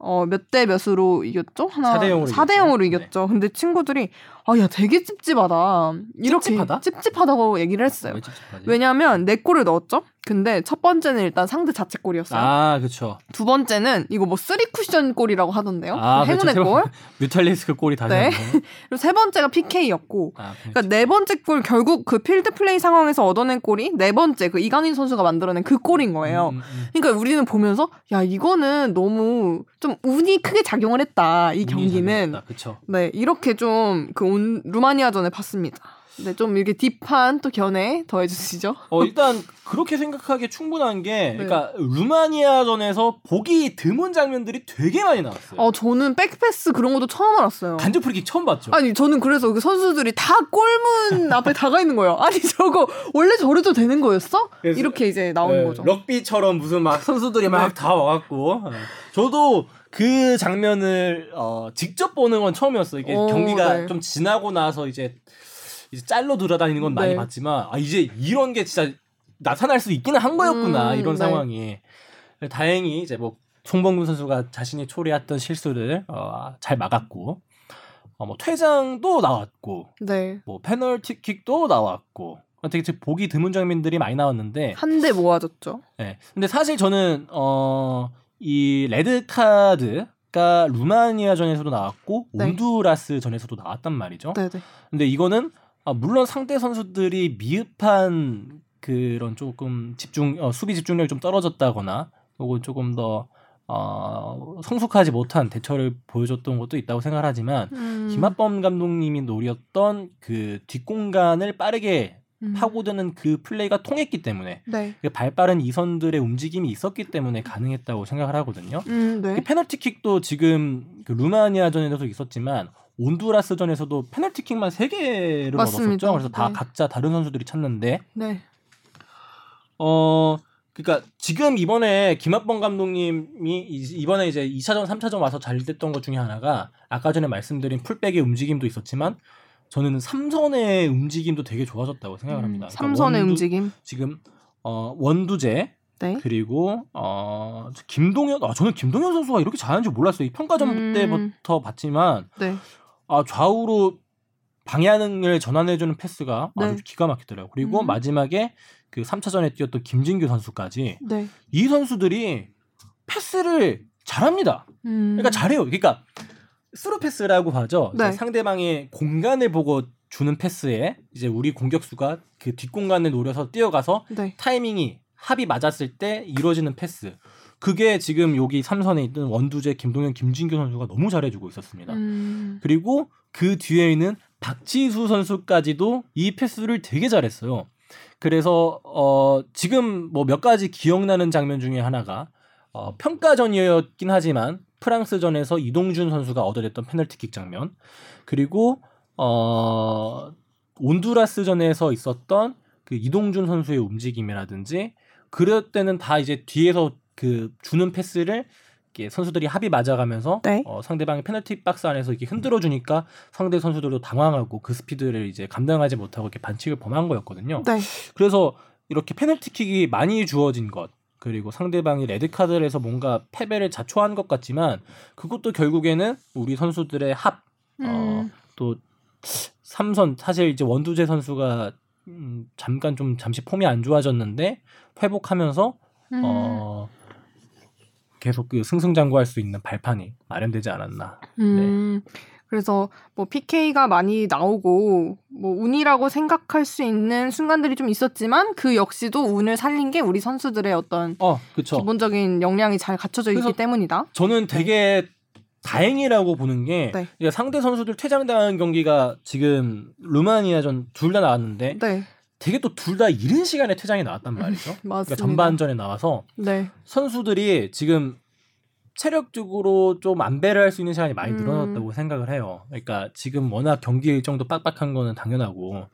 어, 몇 대 몇으로 이겼죠? 하나 4대 0으로 4대 0으로 이겼죠. 네. 근데 친구들이 아, 야, 되게 찝찝하다. 이렇게 찝찝하다? 찝찝하다고 얘기를 했어요. 왜냐하면 네 골을 넣었죠? 근데 첫 번째는 일단 상대 자책골이었어요. 아, 그렇죠. 두 번째는 이거 뭐 쓰리 쿠션 골이라고 하던데요. 아, 행운의 그렇죠. 골. 뮤탈리스크 골이 다시 네. 그리고 세 번째가 PK였고. 아, 그러니까 네 번째 골 결국 그 필드 플레이 상황에서 얻어낸 골이 네 번째 그 이강인 선수가 만들어낸 그 골인 거예요. 음, 음, 음. 그러니까 우리는 보면서 야, 이거는 너무 좀 운이 크게 작용을 했다. 이 경기는. 그렇죠. 네, 이렇게 좀그 루마니아전에 봤습니다. 네, 좀 이렇게 딥한 또 견해 더해 주시죠. 어, 일단 그렇게 생각하기에 충분한 게 네. 그러니까 루마니아전에서 보기 드문 장면들이 되게 많이 나왔어요. 어, 저는 백패스 그런 것도 처음 알았어요. 간접 프리킥 처음 봤죠. 아니, 저는 그래서 그 선수들이 다 골문 앞에 다가 있는 거예요. 아니, 저거 원래 저래도 되는 거였어? 이렇게 이제 나오는 네, 거죠. 럭비처럼 무슨 막 선수들이 막다 네. 와갖고. 네. 저도 그 장면을 어, 직접 보는 건 처음이었어요. 이게 오, 경기가 네. 좀 지나고 나서 이제 이제 짤로 돌아다니는 건 많이 네. 봤지만 아 이제 이런 게 진짜 나타날 수 있기는 한 거였구나 음, 이런 네. 상황이 다행히 이제 뭐 송범근 선수가 자신이 초래했던 실수를 어, 잘 막았고 어, 뭐 퇴장도 나왔고 네. 뭐 페널티킥도 나왔고 되게 보기 드문 장면들이 많이 나왔는데 한대 모아졌죠. 네. 근데 사실 저는 어 이 레드 카드가 루마니아전에서도 나왔고 네. 온두라스전에서도 나왔단 말이죠. 네네. 네. 근데 이거는 아, 물론 상대 선수들이 미흡한 그런 조금 집중 어, 수비 집중력이 좀 떨어졌다거나 혹은 조금 더 어, 성숙하지 못한 대처를 보여줬던 것도 있다고 생각하지만 음. 김학범 감독님이 노렸던 그 뒷공간을 빠르게 음. 파고드는 그 플레이가 통했기 때문에 네. 그 발빠른 이선들의 움직임이 있었기 때문에 가능했다고 생각을 하거든요. 음, 네. 그 페널티킥도 지금 그 루마니아전에도 있었지만 온두라스전에서도 페널티킥만 3개를 얻었었죠. 그래서 다 네. 각자 다른 선수들이 찾는데 네. 어 그러니까 지금 이번에 김학범 감독님이 이번에 이제 2차전, 3차전 와서 잘 됐던 것 중에 하나가 아까 전에 말씀드린 풀백의 움직임도 있었지만 저는 삼선의 움직임도 되게 좋아졌다고 생각을 음, 합니다. 음, 삼선의 원두, 움직임 지금 어, 원두재 네? 그리고 어, 김동현 아 저는 김동현 선수가 이렇게 잘하는지 몰랐어요. 이 평가전 음... 때부터 봤지만 네. 아 좌우로 방향을 전환해주는 패스가 네. 아주 기가 막히더라고요. 그리고 음... 마지막에 그 3차전에 뛰었던 김진규 선수까지 네. 이 선수들이 패스를 잘합니다. 음... 그러니까 잘해요. 그러니까 스루 패스라고 하죠. 네. 상대방의 공간을 보고 주는 패스에 이제 우리 공격수가 그 뒷공간을 노려서 뛰어가서 네. 타이밍이 합이 맞았을 때 이루어지는 패스. 그게 지금 여기 삼선에 있던 원두재, 김동현, 김진규 선수가 너무 잘해주고 있었습니다. 음. 그리고 그 뒤에 있는 박지수 선수까지도 이 패스를 되게 잘했어요. 그래서 어 지금 뭐 몇 가지 기억나는 장면 중에 하나가 어 평가전이었긴 하지만 프랑스전에서 이동준 선수가 얻어냈던 페널티킥 장면 그리고 어 온두라스전에서 있었던 그 이동준 선수의 움직임이라든지 그럴 때는 다 이제 뒤에서 그 주는 패스를 이렇게 선수들이 합이 맞아가면서 네. 어, 상대방의 페널티 박스 안에서 이렇게 흔들어 주니까 상대 선수들도 당황하고 그 스피드를 이제 감당하지 못하고 이렇게 반칙을 범한 거였거든요. 네. 그래서 이렇게 페널티킥이 많이 주어진 것 그리고 상대방이 레드카드를 해서 뭔가 패배를 자초한 것 같지만 그것도 결국에는 우리 선수들의 합, 어, 음. 어, 또 삼선 사실 이제 원두재 선수가 음, 잠깐 좀 잠시 폼이 안 좋아졌는데 회복하면서 음. 어, 계속 그 승승장구할 수 있는 발판이 마련되지 않았나. 음. 네. 그래서 뭐 PK가 많이 나오고 뭐 운이라고 생각할 수 있는 순간들이 좀 있었지만 그 역시도 운을 살린 게 우리 선수들의 어떤 어, 기본적인 역량이 잘 갖춰져 있기 때문이다. 저는 되게 네. 다행이라고 보는 게 네. 상대 선수들 퇴장당한 경기가 지금 루마니아전 둘 다 나왔는데 네. 되게 또 둘 다 이른 시간에 퇴장이 나왔단 말이죠. 그러니까 전반전에 나와서 네. 선수들이 지금 체력적으로 좀 안배를 할 수 있는 시간이 많이 음. 늘어났다고 음. 생각을 해요. 그러니까 지금 워낙 경기 일정도 빡빡한 거는 당연하고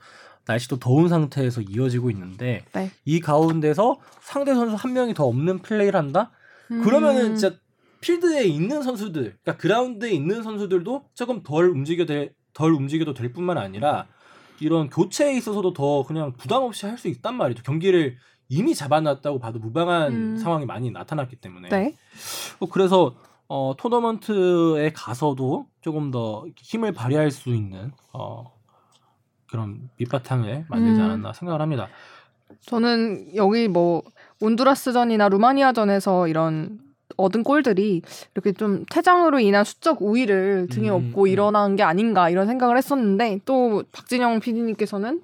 날씨도 더운 상태에서 이어지고 있는데 네. 이 가운데서 상대 선수 한 명이 더 없는 플레이를 한다? 음. 그러면은 진짜 필드에 있는 선수들, 그러니까 그라운드에 있는 선수들도 조금 덜 움직여 될, 덜 움직여도 될 뿐만 아니라 이런 교체에 있어서도 더 그냥 부담 없이 할 수 있단 말이죠. 경기를 이미 잡아놨다고 봐도 무방한 음. 상황이 많이 나타났기 때문에. 네. 어, 그래서 어, 토너먼트에 가서도 조금 더 힘을 발휘할 수 있는 어, 그런 밑바탕을 만들지 음. 않았나 생각을 합니다. 저는 여기 뭐 온두라스전이나 루마니아전에서 이런 얻은 골들이 이렇게 좀 퇴장으로 인한 수적 우위를 등에 음, 업고 음. 일어난 게 아닌가 이런 생각을 했었는데 또 박진영 PD님께서는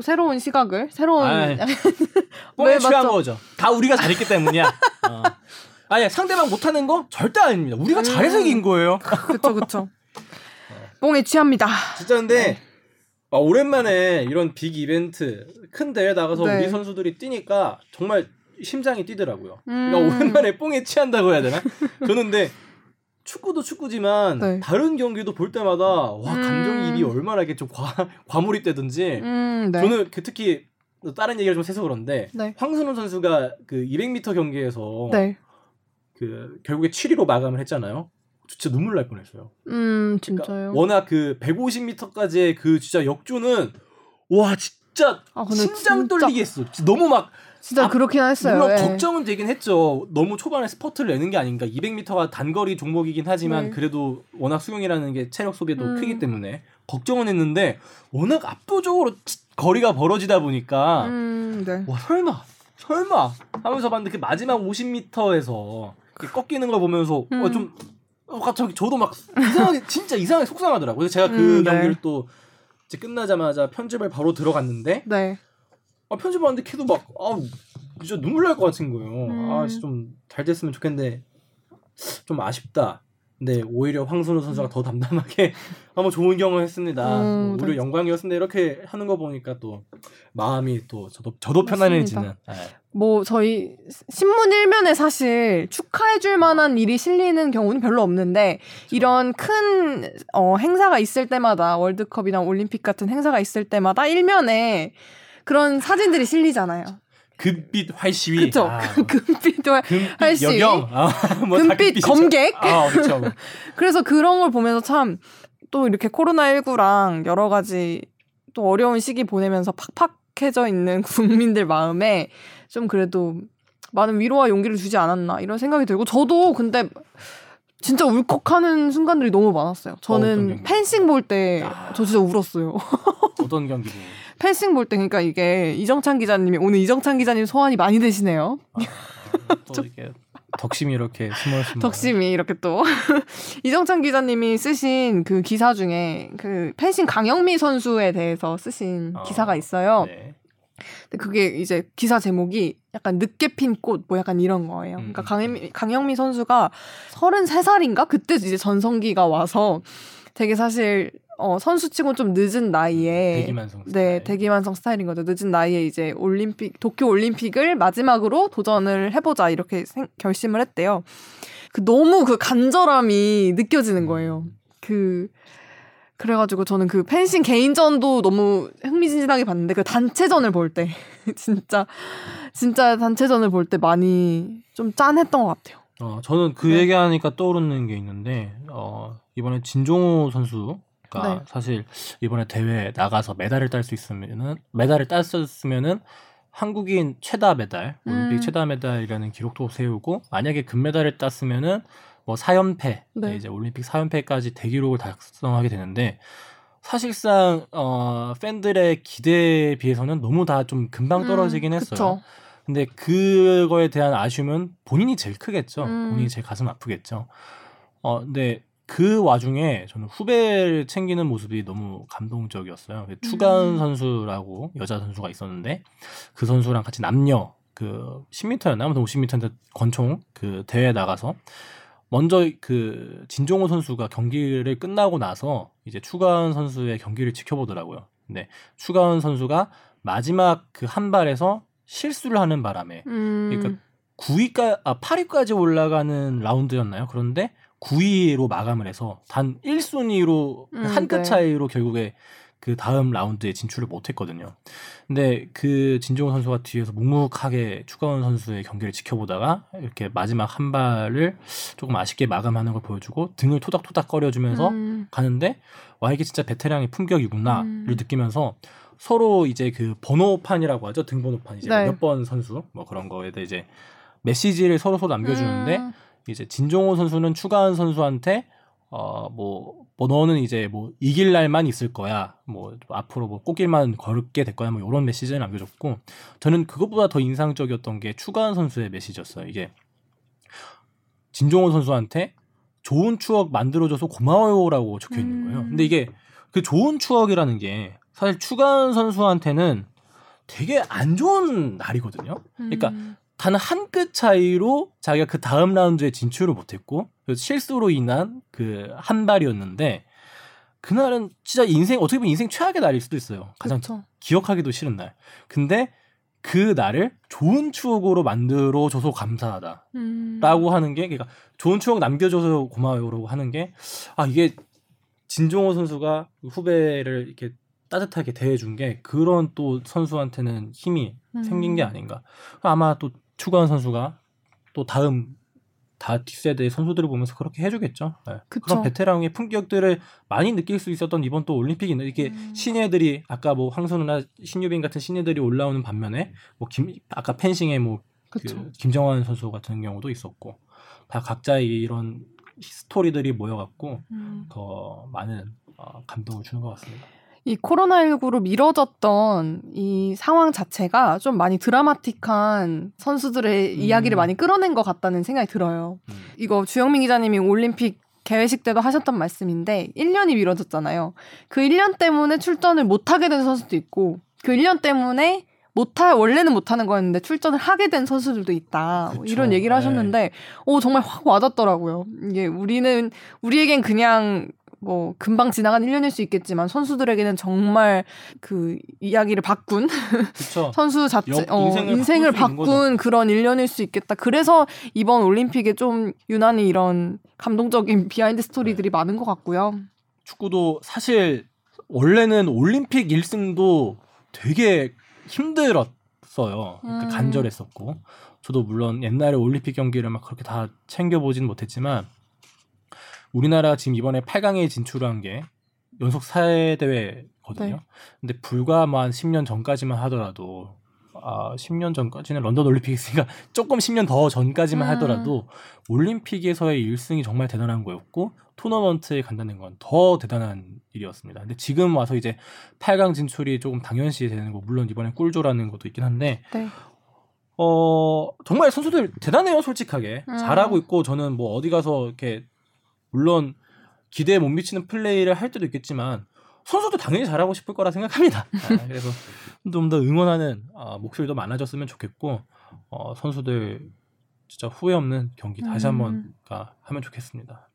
또 새로운 시각을 새로운 왜 취한 거죠. 다 우리가 잘했기 때문이야. 어. 아니 상대방 못하는 거 절대 아닙니다. 우리가 음. 잘해서 이긴 거예요. 그렇죠, 그렇죠. 뽕에 취합니다. 진짜 근데 네. 아, 오랜만에 이런 빅 이벤트 큰 대회 나가서 네. 우리 선수들이 뛰니까 정말 심장이 뛰더라고요. 그러니까 음. 그러니까 오랜만에 뽕에 취한다고 해야 되나? 근데 축구도 축구지만 네. 다른 경기도 볼 때마다 와 음. 감정이입이 얼마나 이게 좀 과, 과몰입되든지 음, 네. 저는 그 특히 다른 얘기를 좀 해서 그런데 네. 황순우 선수가 그 200m 경기에서 네. 그 결국에 7위로 마감을 했잖아요. 진짜 눈물 날 뻔했어요. 음 그러니까 진짜요. 그러니까 워낙 그 150m까지의 그 진짜 역주는 와 진짜 아, 심장 진짜... 떨리게 했어. 너무 막 진짜 아, 그렇긴 했어요. 물론 네. 걱정은 되긴 했죠. 너무 초반에 스퍼트를 내는 게 아닌가. 200m가 단거리 종목이긴 하지만 네. 그래도 워낙 수영이라는 게 체력 소비도 음. 크기 때문에 걱정은 했는데 워낙 압도적으로 거리가 벌어지다 보니까 음, 네. 와 설마 설마 하면서 봤는데 그 마지막 50m에서 꺾이는 걸 보면서 어, 음. 어, 좀 어, 갑자기 저도 막 이상하게 진짜 이상하게 속상하더라고요. 제가 그 음, 네. 경기를 또 이제 끝나자마자 편집을 바로 들어갔는데 네. 아, 편집 하는데 걔도 막, 아, 진짜 눈물 날 것 같은 거예요. 음. 아, 좀잘 됐으면 좋겠는데, 좀 아쉽다. 근데 오히려 황선우 선수가 더 담담하게 한번 좋은 경험을 했습니다. 음, 오히려 네. 영광이었는데 이렇게 하는 거 보니까 또 마음이 또 저도 저도 편안해지는. 네. 뭐 저희 신문 일면에 사실 축하해줄 만한 일이 실리는 경우는 별로 없는데 그렇죠. 이런 큰 어, 행사가 있을 때마다 월드컵이나 올림픽 같은 행사가 있을 때마다 일면에 그런 사진들이 실리잖아요. 금빛 활시위. 그렇죠. 아. 금빛 활시위. 여경. 아, 뭐 금빛 검객. 아, 그렇죠. 그래서 그런 걸 보면서 참 또 이렇게 코로나19랑 여러 가지 또 어려운 시기 보내면서 팍팍해져 있는 국민들 마음에 좀 그래도 많은 위로와 용기를 주지 않았나 이런 생각이 들고 저도 근데 진짜 울컥하는 순간들이 너무 많았어요. 저는 어, 펜싱 볼 때저 아. 진짜 울었어요. 어떤 경기 펜싱 볼 때 그러니까 이게 이정찬 기자님이 오늘 이정찬 기자님 소환이 많이 되시네요. 아, 또 이게 덕심이 이렇게 스멀스멀. 덕심이 이렇게 또 이정찬 기자님이 쓰신 그 기사 중에 그 펜싱 강영미 선수에 대해서 쓰신 어, 기사가 있어요. 네. 근데 그게 이제 기사 제목이 약간 늦게 핀 꽃 뭐 약간 이런 거예요. 그러니까 음. 강영미, 강영미 선수가 33살인가 그때 이제 전성기가 와서 되게 사실 어, 선수치고 좀 늦은 나이에 대기만성 스타일. 네 대기만성 스타일인 거죠. 늦은 나이에 이제 올림픽 도쿄 올림픽을 마지막으로 도전을 해보자 이렇게 생, 결심을 했대요. 그 너무 그 간절함이 느껴지는 거예요. 그 그래가지고 저는 그 펜싱 개인전도 너무 흥미진진하게 봤는데 그 단체전을 볼 때 진짜 진짜 단체전을 볼 때 많이 좀 짠했던 것 같아요. 어 저는 그 네. 얘기하니까 떠오르는 게 있는데 어 이번에 진종호 선수 그러니까 네. 사실 이번에 대회 나가서 메달을 딸 수 있으면은 메달을 땄었으면은 한국인 최다 메달, 올림픽 음. 최다 메달이라는 기록도 세우고 만약에 금메달을 땄으면은 뭐 4연패, 네. 이제 올림픽 4연패까지 대기록을 달성하게 되는데 사실상 어 팬들의 기대에 비해서는 너무 다 좀 금방 음, 떨어지긴 음, 했어요. 근데 그거에 대한 아쉬움은 본인이 제일 크겠죠. 음. 본인이 제일 가슴 아프겠죠. 어 근데 그 와중에 저는 후배를 챙기는 모습이 너무 감동적이었어요. 그 추가은 음. 선수라고 여자 선수가 있었는데 그 선수랑 같이 남녀 그 10m였나 아무튼 50m인데 권총 그 대회 나가서 먼저 그 진종호 선수가 경기를 끝나고 나서 이제 추가원 선수의 경기를 지켜보더라고요. 근데 추가원 선수가 마지막 그 한 발에서 실수를 하는 바람에 음. 그러니까 9위까 아 8위까지 올라가는 라운드였나요? 그런데 9위로 마감을 해서 단 1순위로 음, 한끗 네. 차이로 결국에 그 다음 라운드에 진출을 못했거든요. 근데 그 진종호 선수가 뒤에서 묵묵하게 추가원 선수의 경기를 지켜보다가 이렇게 마지막 한 발을 조금 아쉽게 마감하는 걸 보여주고 등을 토닥토닥 거려주면서 음. 가는데 와 이게 진짜 베테랑의 품격이구나를 음. 느끼면서 서로 이제 그 번호판이라고 하죠 등 번호판 이제 네. 몇번 선수 뭐 그런 거에 대해 이제 메시지를 서로 서로 남겨주는데 음. 이제 진종호 선수는 추가한 선수한테 어뭐 뭐 너는 이제 뭐 이길 날만 있을 거야 뭐 앞으로 뭐 꽃길만 걸게 될 거야 뭐 이런 메시지를 남겨줬고 저는 그것보다 더 인상적이었던 게 추가한 선수의 메시지였어요 이게 진종호 선수한테 좋은 추억 만들어줘서 고마워요라고 적혀 있는 거예요. 근데 이게 그 좋은 추억이라는 게 사실 추가한 선수한테는 되게 안 좋은 날이거든요. 그러니까 음. 단 한 끗 차이로 자기가 그 다음 라운드에 진출을 못했고 실수로 인한 그 한 발이었는데 그날은 진짜 인생 어떻게 보면 인생 최악의 날일 수도 있어요. 가장 그쵸. 기억하기도 싫은 날. 근데 그 날을 좋은 추억으로 만들어 줘서 감사하다라고 음. 하는 게 그러니까 좋은 추억 남겨줘서 고마워요라고 하는 게 아 이게 진종호 선수가 후배를 이렇게 따뜻하게 대해준 게 그런 또 선수한테는 힘이 음. 생긴 게 아닌가. 아마 또 추가한 선수가 또 다음 다 뒷세대 선수들을 보면서 그렇게 해주겠죠. 네. 그런 베테랑의 품격들을 많이 느낄 수 있었던 이번 또 올림픽인데 이게 음. 신예들이 아까 뭐 황선우나 신유빈 같은 신예들이 올라오는 반면에 뭐 김 아까 펜싱의 뭐 그 김정환 선수 같은 경우도 있었고 다 각자의 이런 스토리들이 모여갖고 음. 더 많은 어, 감동을 주는 것 같습니다. 이 코로나19로 미뤄졌던 이 상황 자체가 좀 많이 드라마틱한 선수들의 음. 이야기를 많이 끌어낸 것 같다는 생각이 들어요. 음. 이거 주영민 기자님이 올림픽 개회식 때도 하셨던 말씀인데 1년이 미뤄졌잖아요. 그 1년 때문에 출전을 못하게 된 선수도 있고 그 1년 때문에 못할 원래는 못하는 거였는데 출전을 하게 된 선수들도 있다 그쵸, 이런 얘기를 하셨는데 네. 오 정말 확 와닿더라고요. 이게 우리는 우리에겐 그냥 뭐 금방 지나간 1년일 수 있겠지만 선수들에게는 정말 그 이야기를 바꾼 선수 자체 어, 인생을, 인생을 바꾼 그런 1년일 수 있겠다. 그래서 이번 올림픽에 좀 유난히 이런 감동적인 비하인드 스토리들이 네. 많은 것 같고요. 축구도 사실 원래는 올림픽 1승도 되게 힘들었어요. 그러니까 음. 간절했었고 저도 물론 옛날에 올림픽 경기를 막 그렇게 다 챙겨보진 못했지만 우리나라 지금 이번에 8강에 진출한 게 연속 4대회거든요. 네. 근데 불과 뭐 한 10년 전까지만 하더라도 아, 10년 전까지는 런던 올림픽이 있으니까 조금 10년 더 전까지만 음. 하더라도 올림픽에서의 1승이 정말 대단한 거였고 토너먼트에 간다는 건 더 대단한 일이었습니다. 근데 지금 와서 이제 8강 진출이 조금 당연시 되는 거 물론 이번에 꿀조라는 것도 있긴 한데 네. 어 정말 선수들 대단해요 솔직하게 음. 잘하고 있고 저는 뭐 어디 가서 이렇게 물론 기대에 못 미치는 플레이를 할 때도 있겠지만 선수도 당연히 잘하고 싶을 거라 생각합니다. 아, 그래서 좀 더 응원하는 어, 목소리도 많아졌으면 좋겠고 어, 선수들 진짜 후회 없는 경기 다시 한번 음. 하면 좋겠습니다.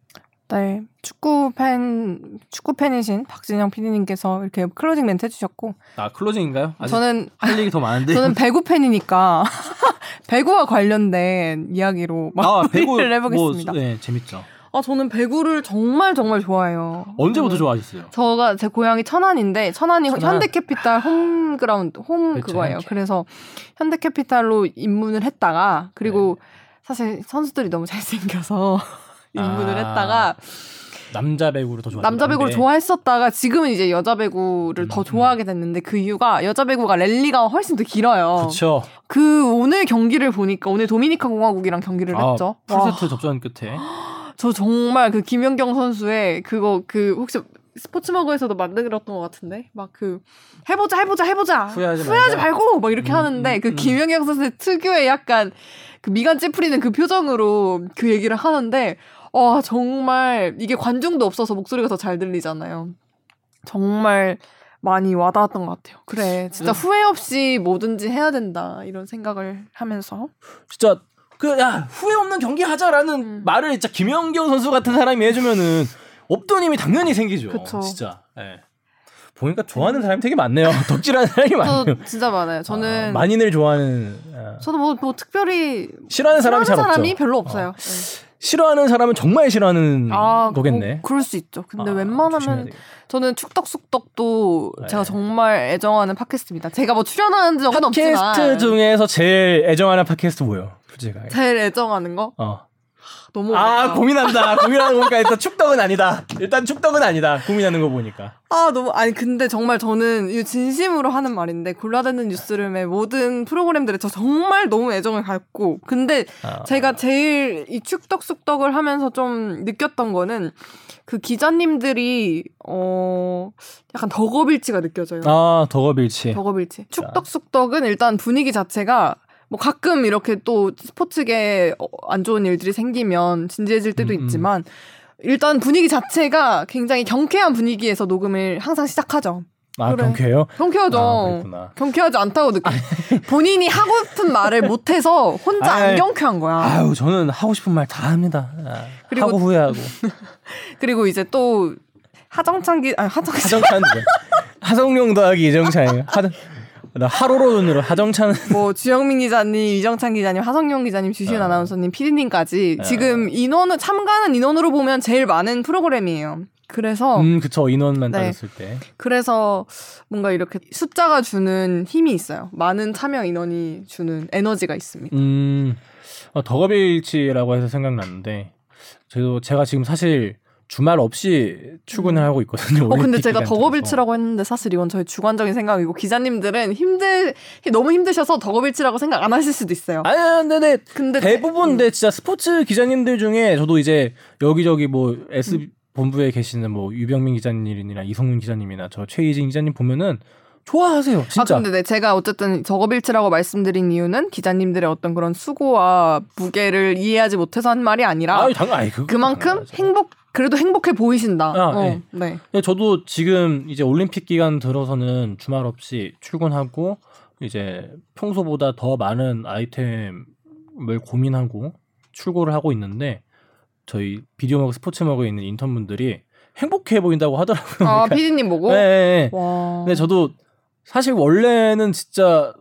네, 축구 팬 축구 팬이신 박진영 PD님께서 이렇게 클로징 멘트 해주셨고. 아 클로징인가요? 저는 할 얘기 더 많은데. 저는 배구 팬이니까 배구와 관련된 이야기로 아, 마무리를 아, 해보겠습니다. 뭐, 네, 재밌죠. 아, 저는 배구를 정말 정말 좋아해요. 언제부터 좋아하셨어요? 저가 제 고향이 천안인데 천안이 천안. 현대캐피탈 홈그라운드 홈 그렇죠, 그거예요. 그래서 현대캐피탈로 입문을 했다가 그리고 네. 사실 선수들이 너무 잘생겨서 입문을 아. 했다가 남자 배구를 더 좋아. 남자 배구를 좋아했었다가 지금은 이제 여자 배구를 음, 더 음. 좋아하게 됐는데 그 이유가 여자 배구가 랠리가 훨씬 더 길어요. 그렇죠. 그 오늘 경기를 보니까 오늘 도미니카 공화국이랑 경기를 아, 했죠. 풀세트 접전 끝에 저 정말 그 김연경 선수의 그거 그 혹시 스포츠머그에서도 만들었던 것 같은데 막 그 해보자 해보자 해보자 후회하지, 후회하지 말고 막 이렇게 음, 하는데 음, 그 음. 김연경 선수의 특유의 약간 그 미간 찌푸리는 그 표정으로 그 얘기를 하는데 와 정말 이게 관중도 없어서 목소리가 더 잘 들리잖아요. 정말 많이 와닿았던 것 같아요. 그래 진짜 네. 후회 없이 뭐든지 해야 된다 이런 생각을 하면서 진짜 그 야 후회 없는 경기 하자라는 음. 말을 진짜 김연경 선수 같은 사람이 해주면은 없던 힘이 당연히 생기죠. 그쵸. 진짜. 네. 보니까 좋아하는 사람이 되게 많네요. 덕질하는 사람이 많네요. 진짜 많아요. 저는 아, 만인을 좋아하는. 아. 저도 뭐, 뭐 특별히 싫어하는 사람이 싫어하는 사람이 없죠. 별로 없어요. 어. 네. 싫어하는 사람은 정말 싫어하는 아, 거겠네. 뭐, 그럴 수 있죠. 근데 아, 웬만하면 저는 축덕숙덕도 네. 제가 정말 애정하는 팟캐스트입니다. 제가 뭐 출연하는 적은 없지만 팟캐스트 중에서 제일 애정하는 팟캐스트 뭐예요? 솔직하게. 제일 애정하는 거? 어. 너무 아 어렵다. 고민한다 고민하는 거 보니까 일단 축덕은 아니다 일단 축덕은 아니다 고민하는 거 보니까 아 너무 아니 근데 정말 저는 이 진심으로 하는 말인데 골라듣는 뉴스룸의 모든 프로그램들에 저 정말 너무 애정을 갖고 근데 아. 제가 제일 이 축덕 숙덕을 하면서 좀 느꼈던 거는 그 기자님들이 어 약간 덕업일치가 느껴져요. 아 덕업일치. 덕업일치. 축덕 숙덕은 일단 분위기 자체가 뭐 가끔 이렇게 또 스포츠계 어, 안 좋은 일들이 생기면 진지해질 때도 음, 음. 있지만 일단 분위기 자체가 굉장히 경쾌한 분위기에서 녹음을 항상 시작하죠. 아 그래. 경쾌해요? 경쾌하죠. 아, 경쾌하지 않다고 느껴. 본인이 하고 싶은 말을 못해서 혼자 아이, 안 경쾌한 거야. 아유 저는 하고 싶은 말 다 합니다. 아, 그리고 하고 후회하고. 그리고 이제 또 하정찬 기, 아 하정 하정찬 하성룡 더하기 이정찬이에요. 하정 나 하루로 돈으로 하정찬 뭐 주영민 기자님, 이정찬 기자님, 하성룡 기자님, 주신 어. 아나운서님, 피디님까지 어. 지금 인원을 참가하는 인원으로 보면 제일 많은 프로그램이에요. 그래서 음 그쵸 인원만 네. 따졌을 때 그래서 뭔가 이렇게 숫자가 주는 힘이 있어요. 많은 참여 인원이 주는 에너지가 있습니다. 음 어, 덕업일치라고 해서 생각났는데 저도 제가 지금 사실 주말 없이 출근을 음. 하고 있거든요. 어, 근데 제가 덕업일치라고 했는데 사실 이건 저희 주관적인 생각이고 기자님들은 힘들 너무 힘드셔서 덕업일치라고 생각 안 하실 수도 있어요. 아니, 근데, 네, 근데 대부분 음. 근 진짜 스포츠 기자님들 중에 저도 이제 여기저기 뭐 S 음. 본부에 계시는 뭐 유병민 기자님이나 이성윤 기자님이나 저 최희진 기자님 보면은 좋아하세요. 아, 진짜. 아 근데 네, 제가 어쨌든 적업일치라고 말씀드린 이유는 기자님들의 어떤 그런 수고와 무게를 이해하지 못해서 한 말이 아니라 아유, 당연, 아니, 그만큼 행복 그래도 행복해 보이신다. 아, 어, 네. 네. 네. 저도 지금 이제 올림픽 기간 들어서는 주말 없이 출근하고 이제 평소보다 더 많은 아이템을 고민하고 출근을 하고 있는데 저희 비디오머그 스포츠머그에 있는 인턴분들이 행복해 보인다고 하더라고요. 아, 그러니까, 피디님 보고? 네. 네. 근데 저도 사실 원래는 진짜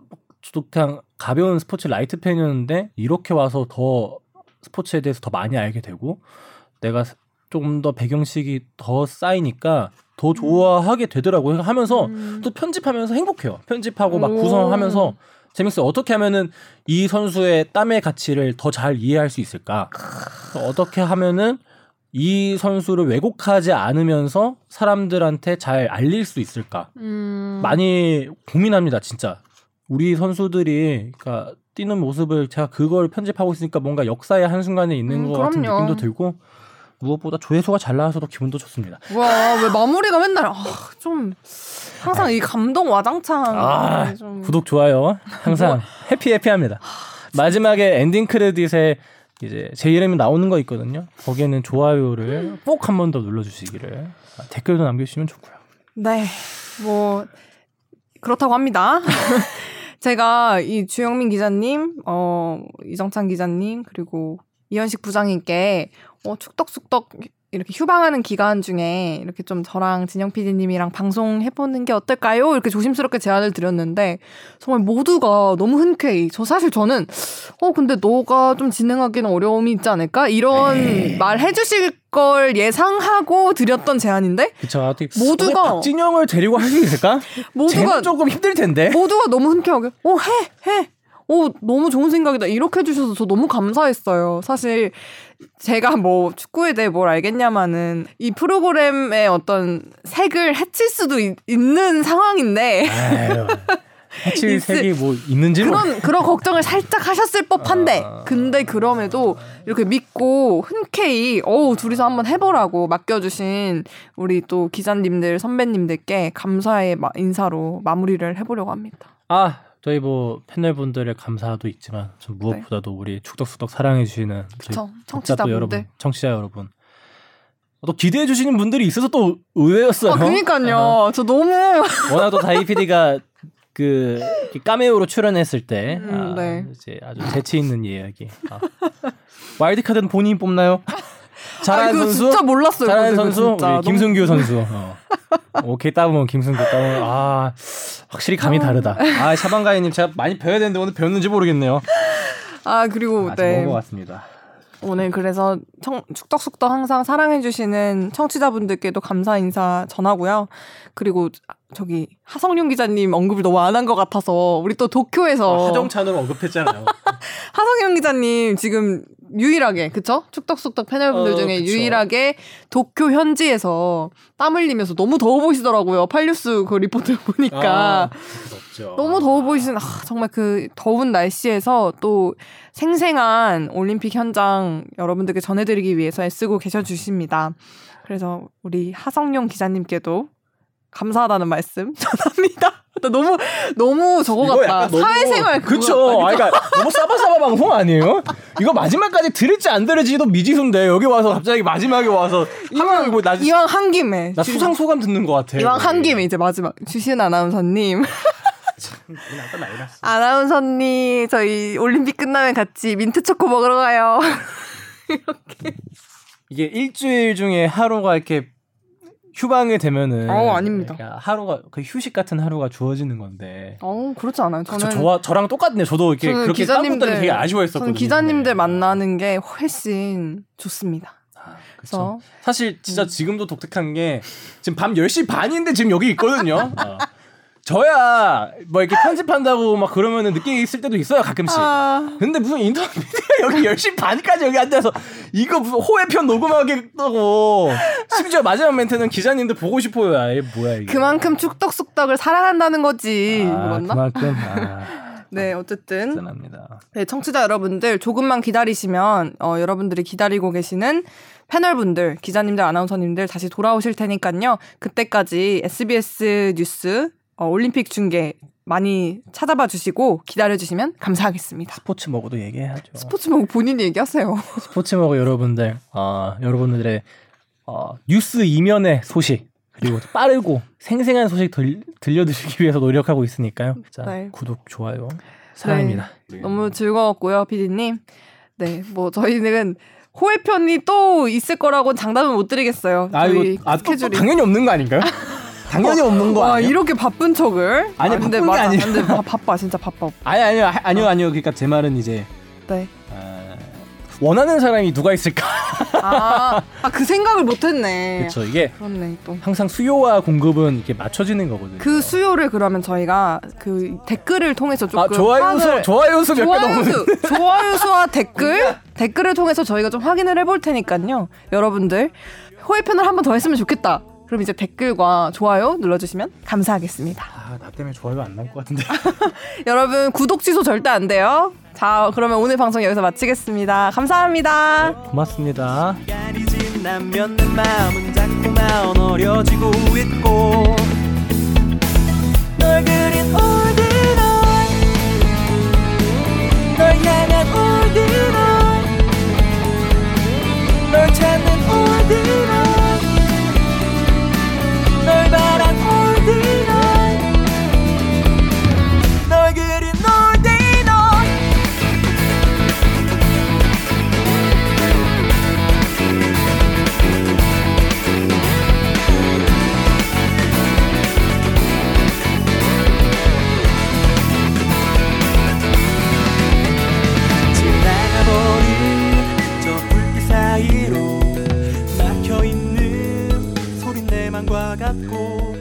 저도 그냥 가벼운 스포츠 라이트 팬이었는데 이렇게 와서 더 스포츠에 대해서 더 많이 알게 되고 내가 조금 더 배경지식이 더 쌓이니까 더 음. 좋아하게 되더라고요. 하면서 음. 또 편집하면서 행복해요. 편집하고 막 구성하면서 재밌어요. 어떻게 하면은 이 선수의 땀의 가치를 더 잘 이해할 수 있을까? 어떻게 하면은 이 선수를 왜곡하지 않으면서 사람들한테 잘 알릴 수 있을까? 음. 많이 고민합니다, 진짜. 우리 선수들이 그러니까 뛰는 모습을 제가 그걸 편집하고 있으니까 뭔가 역사의 한순간에 있는 음, 것 같은 느낌도 들고 무엇보다 조회수가 잘 나와서도 기분도 좋습니다. 와, 왜 마무리가 맨날 아, 좀 항상 이 감동 와장창. 아, 좀... 구독 좋아요. 항상 해피 해피합니다. 마지막에 엔딩 크레딧에 이제 제 이름이 나오는 거 있거든요. 거기에는 좋아요를 꼭 한 번 더 눌러주시기를 댓글도 남겨주시면 좋고요. 네, 뭐 그렇다고 합니다. 제가 이 주영민 기자님, 어 이정찬 기자님 그리고 이현식 부장님께 어, 축덕숙덕 이렇게 휴방하는 기간 중에 이렇게 좀 저랑 진영 PD님이랑 방송해보는 게 어떨까요? 이렇게 조심스럽게 제안을 드렸는데 정말 모두가 너무 흔쾌히 저 사실 저는 어 근데 너가 좀 진행하기는 어려움이 있지 않을까 이런 에이. 말 해주실 걸 예상하고 드렸던 제안인데 그쵸 모두가 박진영을 데리고 할수 있을까? 모두가 조금 힘들 텐데 모두가 너무 흔쾌하게 어해해 오, 너무 좋은 생각이다. 이렇게 해주셔서 저 너무 감사했어요. 사실 제가 뭐 축구에 대해 뭘 알겠냐마는 이 프로그램의 어떤 색을 해칠 수도 있, 는 상황인데. 해칠 색이 뭐 있는지 그런 그런 걱정을 살짝 하셨을 법한데 아... 근데 그럼에도 이렇게 믿고 흔쾌히 어우 둘이서 한번 해보라고 맡겨주신 우리 또 기자님들 선배님들께 감사의 인사로 마무리를 해보려고 합니다. 아 저희 뭐 패널분들의 감사도 있지만 좀 무엇보다도 네. 우리 축덕쑥덕 사랑해 주시는 청취자 여러분, 청취자 여러분. 또 기대해 주시는 분들이 있어서 또 의외였어요. 아, 그러니까요. 저 너무 워낙 또 다이 PD가 그 카메오로 출연했을 때 음, 아, 네. 이제 아주 재치 있는 이야기. 아. 와일드 카드는 본인이 뽑나요? 잘하는 선수? 진짜 몰랐어요. 잘하는 선수? 우리 김승규 선수. 어. 오케이 따보면 김승규 따보면 아 확실히 감이 다르다. 아 샤방가이님 제가 많이 배워야 되는데 오늘 배웠는지 모르겠네요. 아 그리고 아, 네. 것 같습니다. 오늘 그래서 청, 축덕숙덕 항상 사랑해주시는 청취자분들께도 감사 인사 전하고요. 그리고 저기 하성룡 기자님 언급을 너무 안 한 것 같아서 우리 또 도쿄에서 아, 하정찬으로 언급했잖아요. 하성룡 기자님 지금 유일하게 그쵸? 축덕숙덕 패널분들 어, 중에 그쵸. 유일하게 도쿄 현지에서 땀 흘리면서 너무 더워 보이시더라고요. 팔뉴스 그 리포트 보니까 아, 너무 더워 보이시는 아, 정말 그 더운 날씨에서 또 생생한 올림픽 현장 여러분들께 전해드리기 위해서 애쓰고 계셔 주십니다. 그래서 우리 하성룡 기자님께도 감사하다는 말씀 전합니다. 너무 너무 저거 같다. 사회생활 그쵸. 아, 그러니까 너무 싸바싸바 방송 아니에요? 이거 마지막까지 들을지 안 들을지도 미지수인데 여기 와서 갑자기 마지막에 와서 이왕 뭐 나, 이왕 한 김에 나 수상 소감 듣는 것 같아. 이왕 한 김에 이제 마지막 주신 아나운서님. 아나운서님 저희 올림픽 끝나면 같이 민트 초코 먹으러 가요. 이렇게 이게 일주일 중에 하루가 이렇게 휴방이 되면은 어 아닙니다. 하루가 그 휴식 같은 하루가 주어지는 건데. 어 그렇지 않아요. 저는 저, 저랑 똑같네. 저도 이렇게 그렇게 기자님들 되게 아쉬워했었거든요. 기자님들 네. 만나는 게 훨씬 좋습니다. 아, 그래서 사실 진짜 음. 지금도 독특한 게 지금 밤 10시 반인데 지금 여기 있거든요. 어. 저야 뭐 이렇게 편집한다고 막 그러면은 늦게 있을 때도 있어요 가끔씩. 아... 근데 무슨 인터뷰 여기 10시 반까지 여기 앉아서 이거 무슨 호해편 녹음하겠다고. 심지어 마지막 멘트는 기자님들 보고 싶어요. 아, 뭐야 이게. 그만큼 축덕숙덕을 사랑한다는 거지. 아, 그만큼. 아. 네, 어쨌든. 납니다 네, 청취자 여러분들 조금만 기다리시면 어, 여러분들이 기다리고 계시는 패널분들, 기자님들, 아나운서님들 다시 돌아오실 테니까요. 그때까지 SBS 뉴스 어, 올림픽 중계 많이 찾아봐 주시고 기다려 주시면 감사하겠습니다. 스포츠 먹어도 얘기해야죠. 스포츠 먹어 본인이 얘기하세요. 스포츠 먹어 여러분들, 어, 여러분들의 어, 뉴스 이면의 소식 그리고 빠르고 생생한 소식 들, 들려드리기 위해서 노력하고 있으니까요. 자, 네. 구독, 좋아요, 사랑입니다. 네, 너무 즐거웠고요, 피디님. 네, 뭐 저희는 호혜편이 또 있을 거라고 장담은 못 드리겠어요. 아, 이거 아, 스케줄이 당연히 없는 거 아닌가요? 당연히 어, 없는 거 아니야? 이렇게 바쁜 척을? 아니 아, 근데 바쁜 게 아니. 근데 바, 바빠 진짜 바빠. 아니 아니요 아니요 아니요 그러니까 제 말은 이제 네. 아, 원하는 사람이 누가 있을까? 아, 아, 그 생각을 못 했네. 그렇죠. 이게 그렇네, 또. 항상 수요와 공급은 이렇게 맞춰지는 거거든요. 그 수요를 그러면 저희가 그 댓글을 통해서 조금 아, 좋아요 수 좋아요 수몇개 넘는 좋아요 수와 댓글 댓글을 통해서 저희가 좀 확인을 해볼 테니까요. 여러분들 호의 편을 한 번 더 했으면 좋겠다. 그럼 이제 댓글과 좋아요 눌러주시면 감사하겠습니다. 아, 나 때문에 좋아요 안 날 것 같은데. 여러분 구독 취소 절대 안 돼요. 자, 그러면 오늘 방송 여기서 마치겠습니다. 감사합니다. 네, 고맙습니다. 널 찾는 올드라 nơi ta escapou.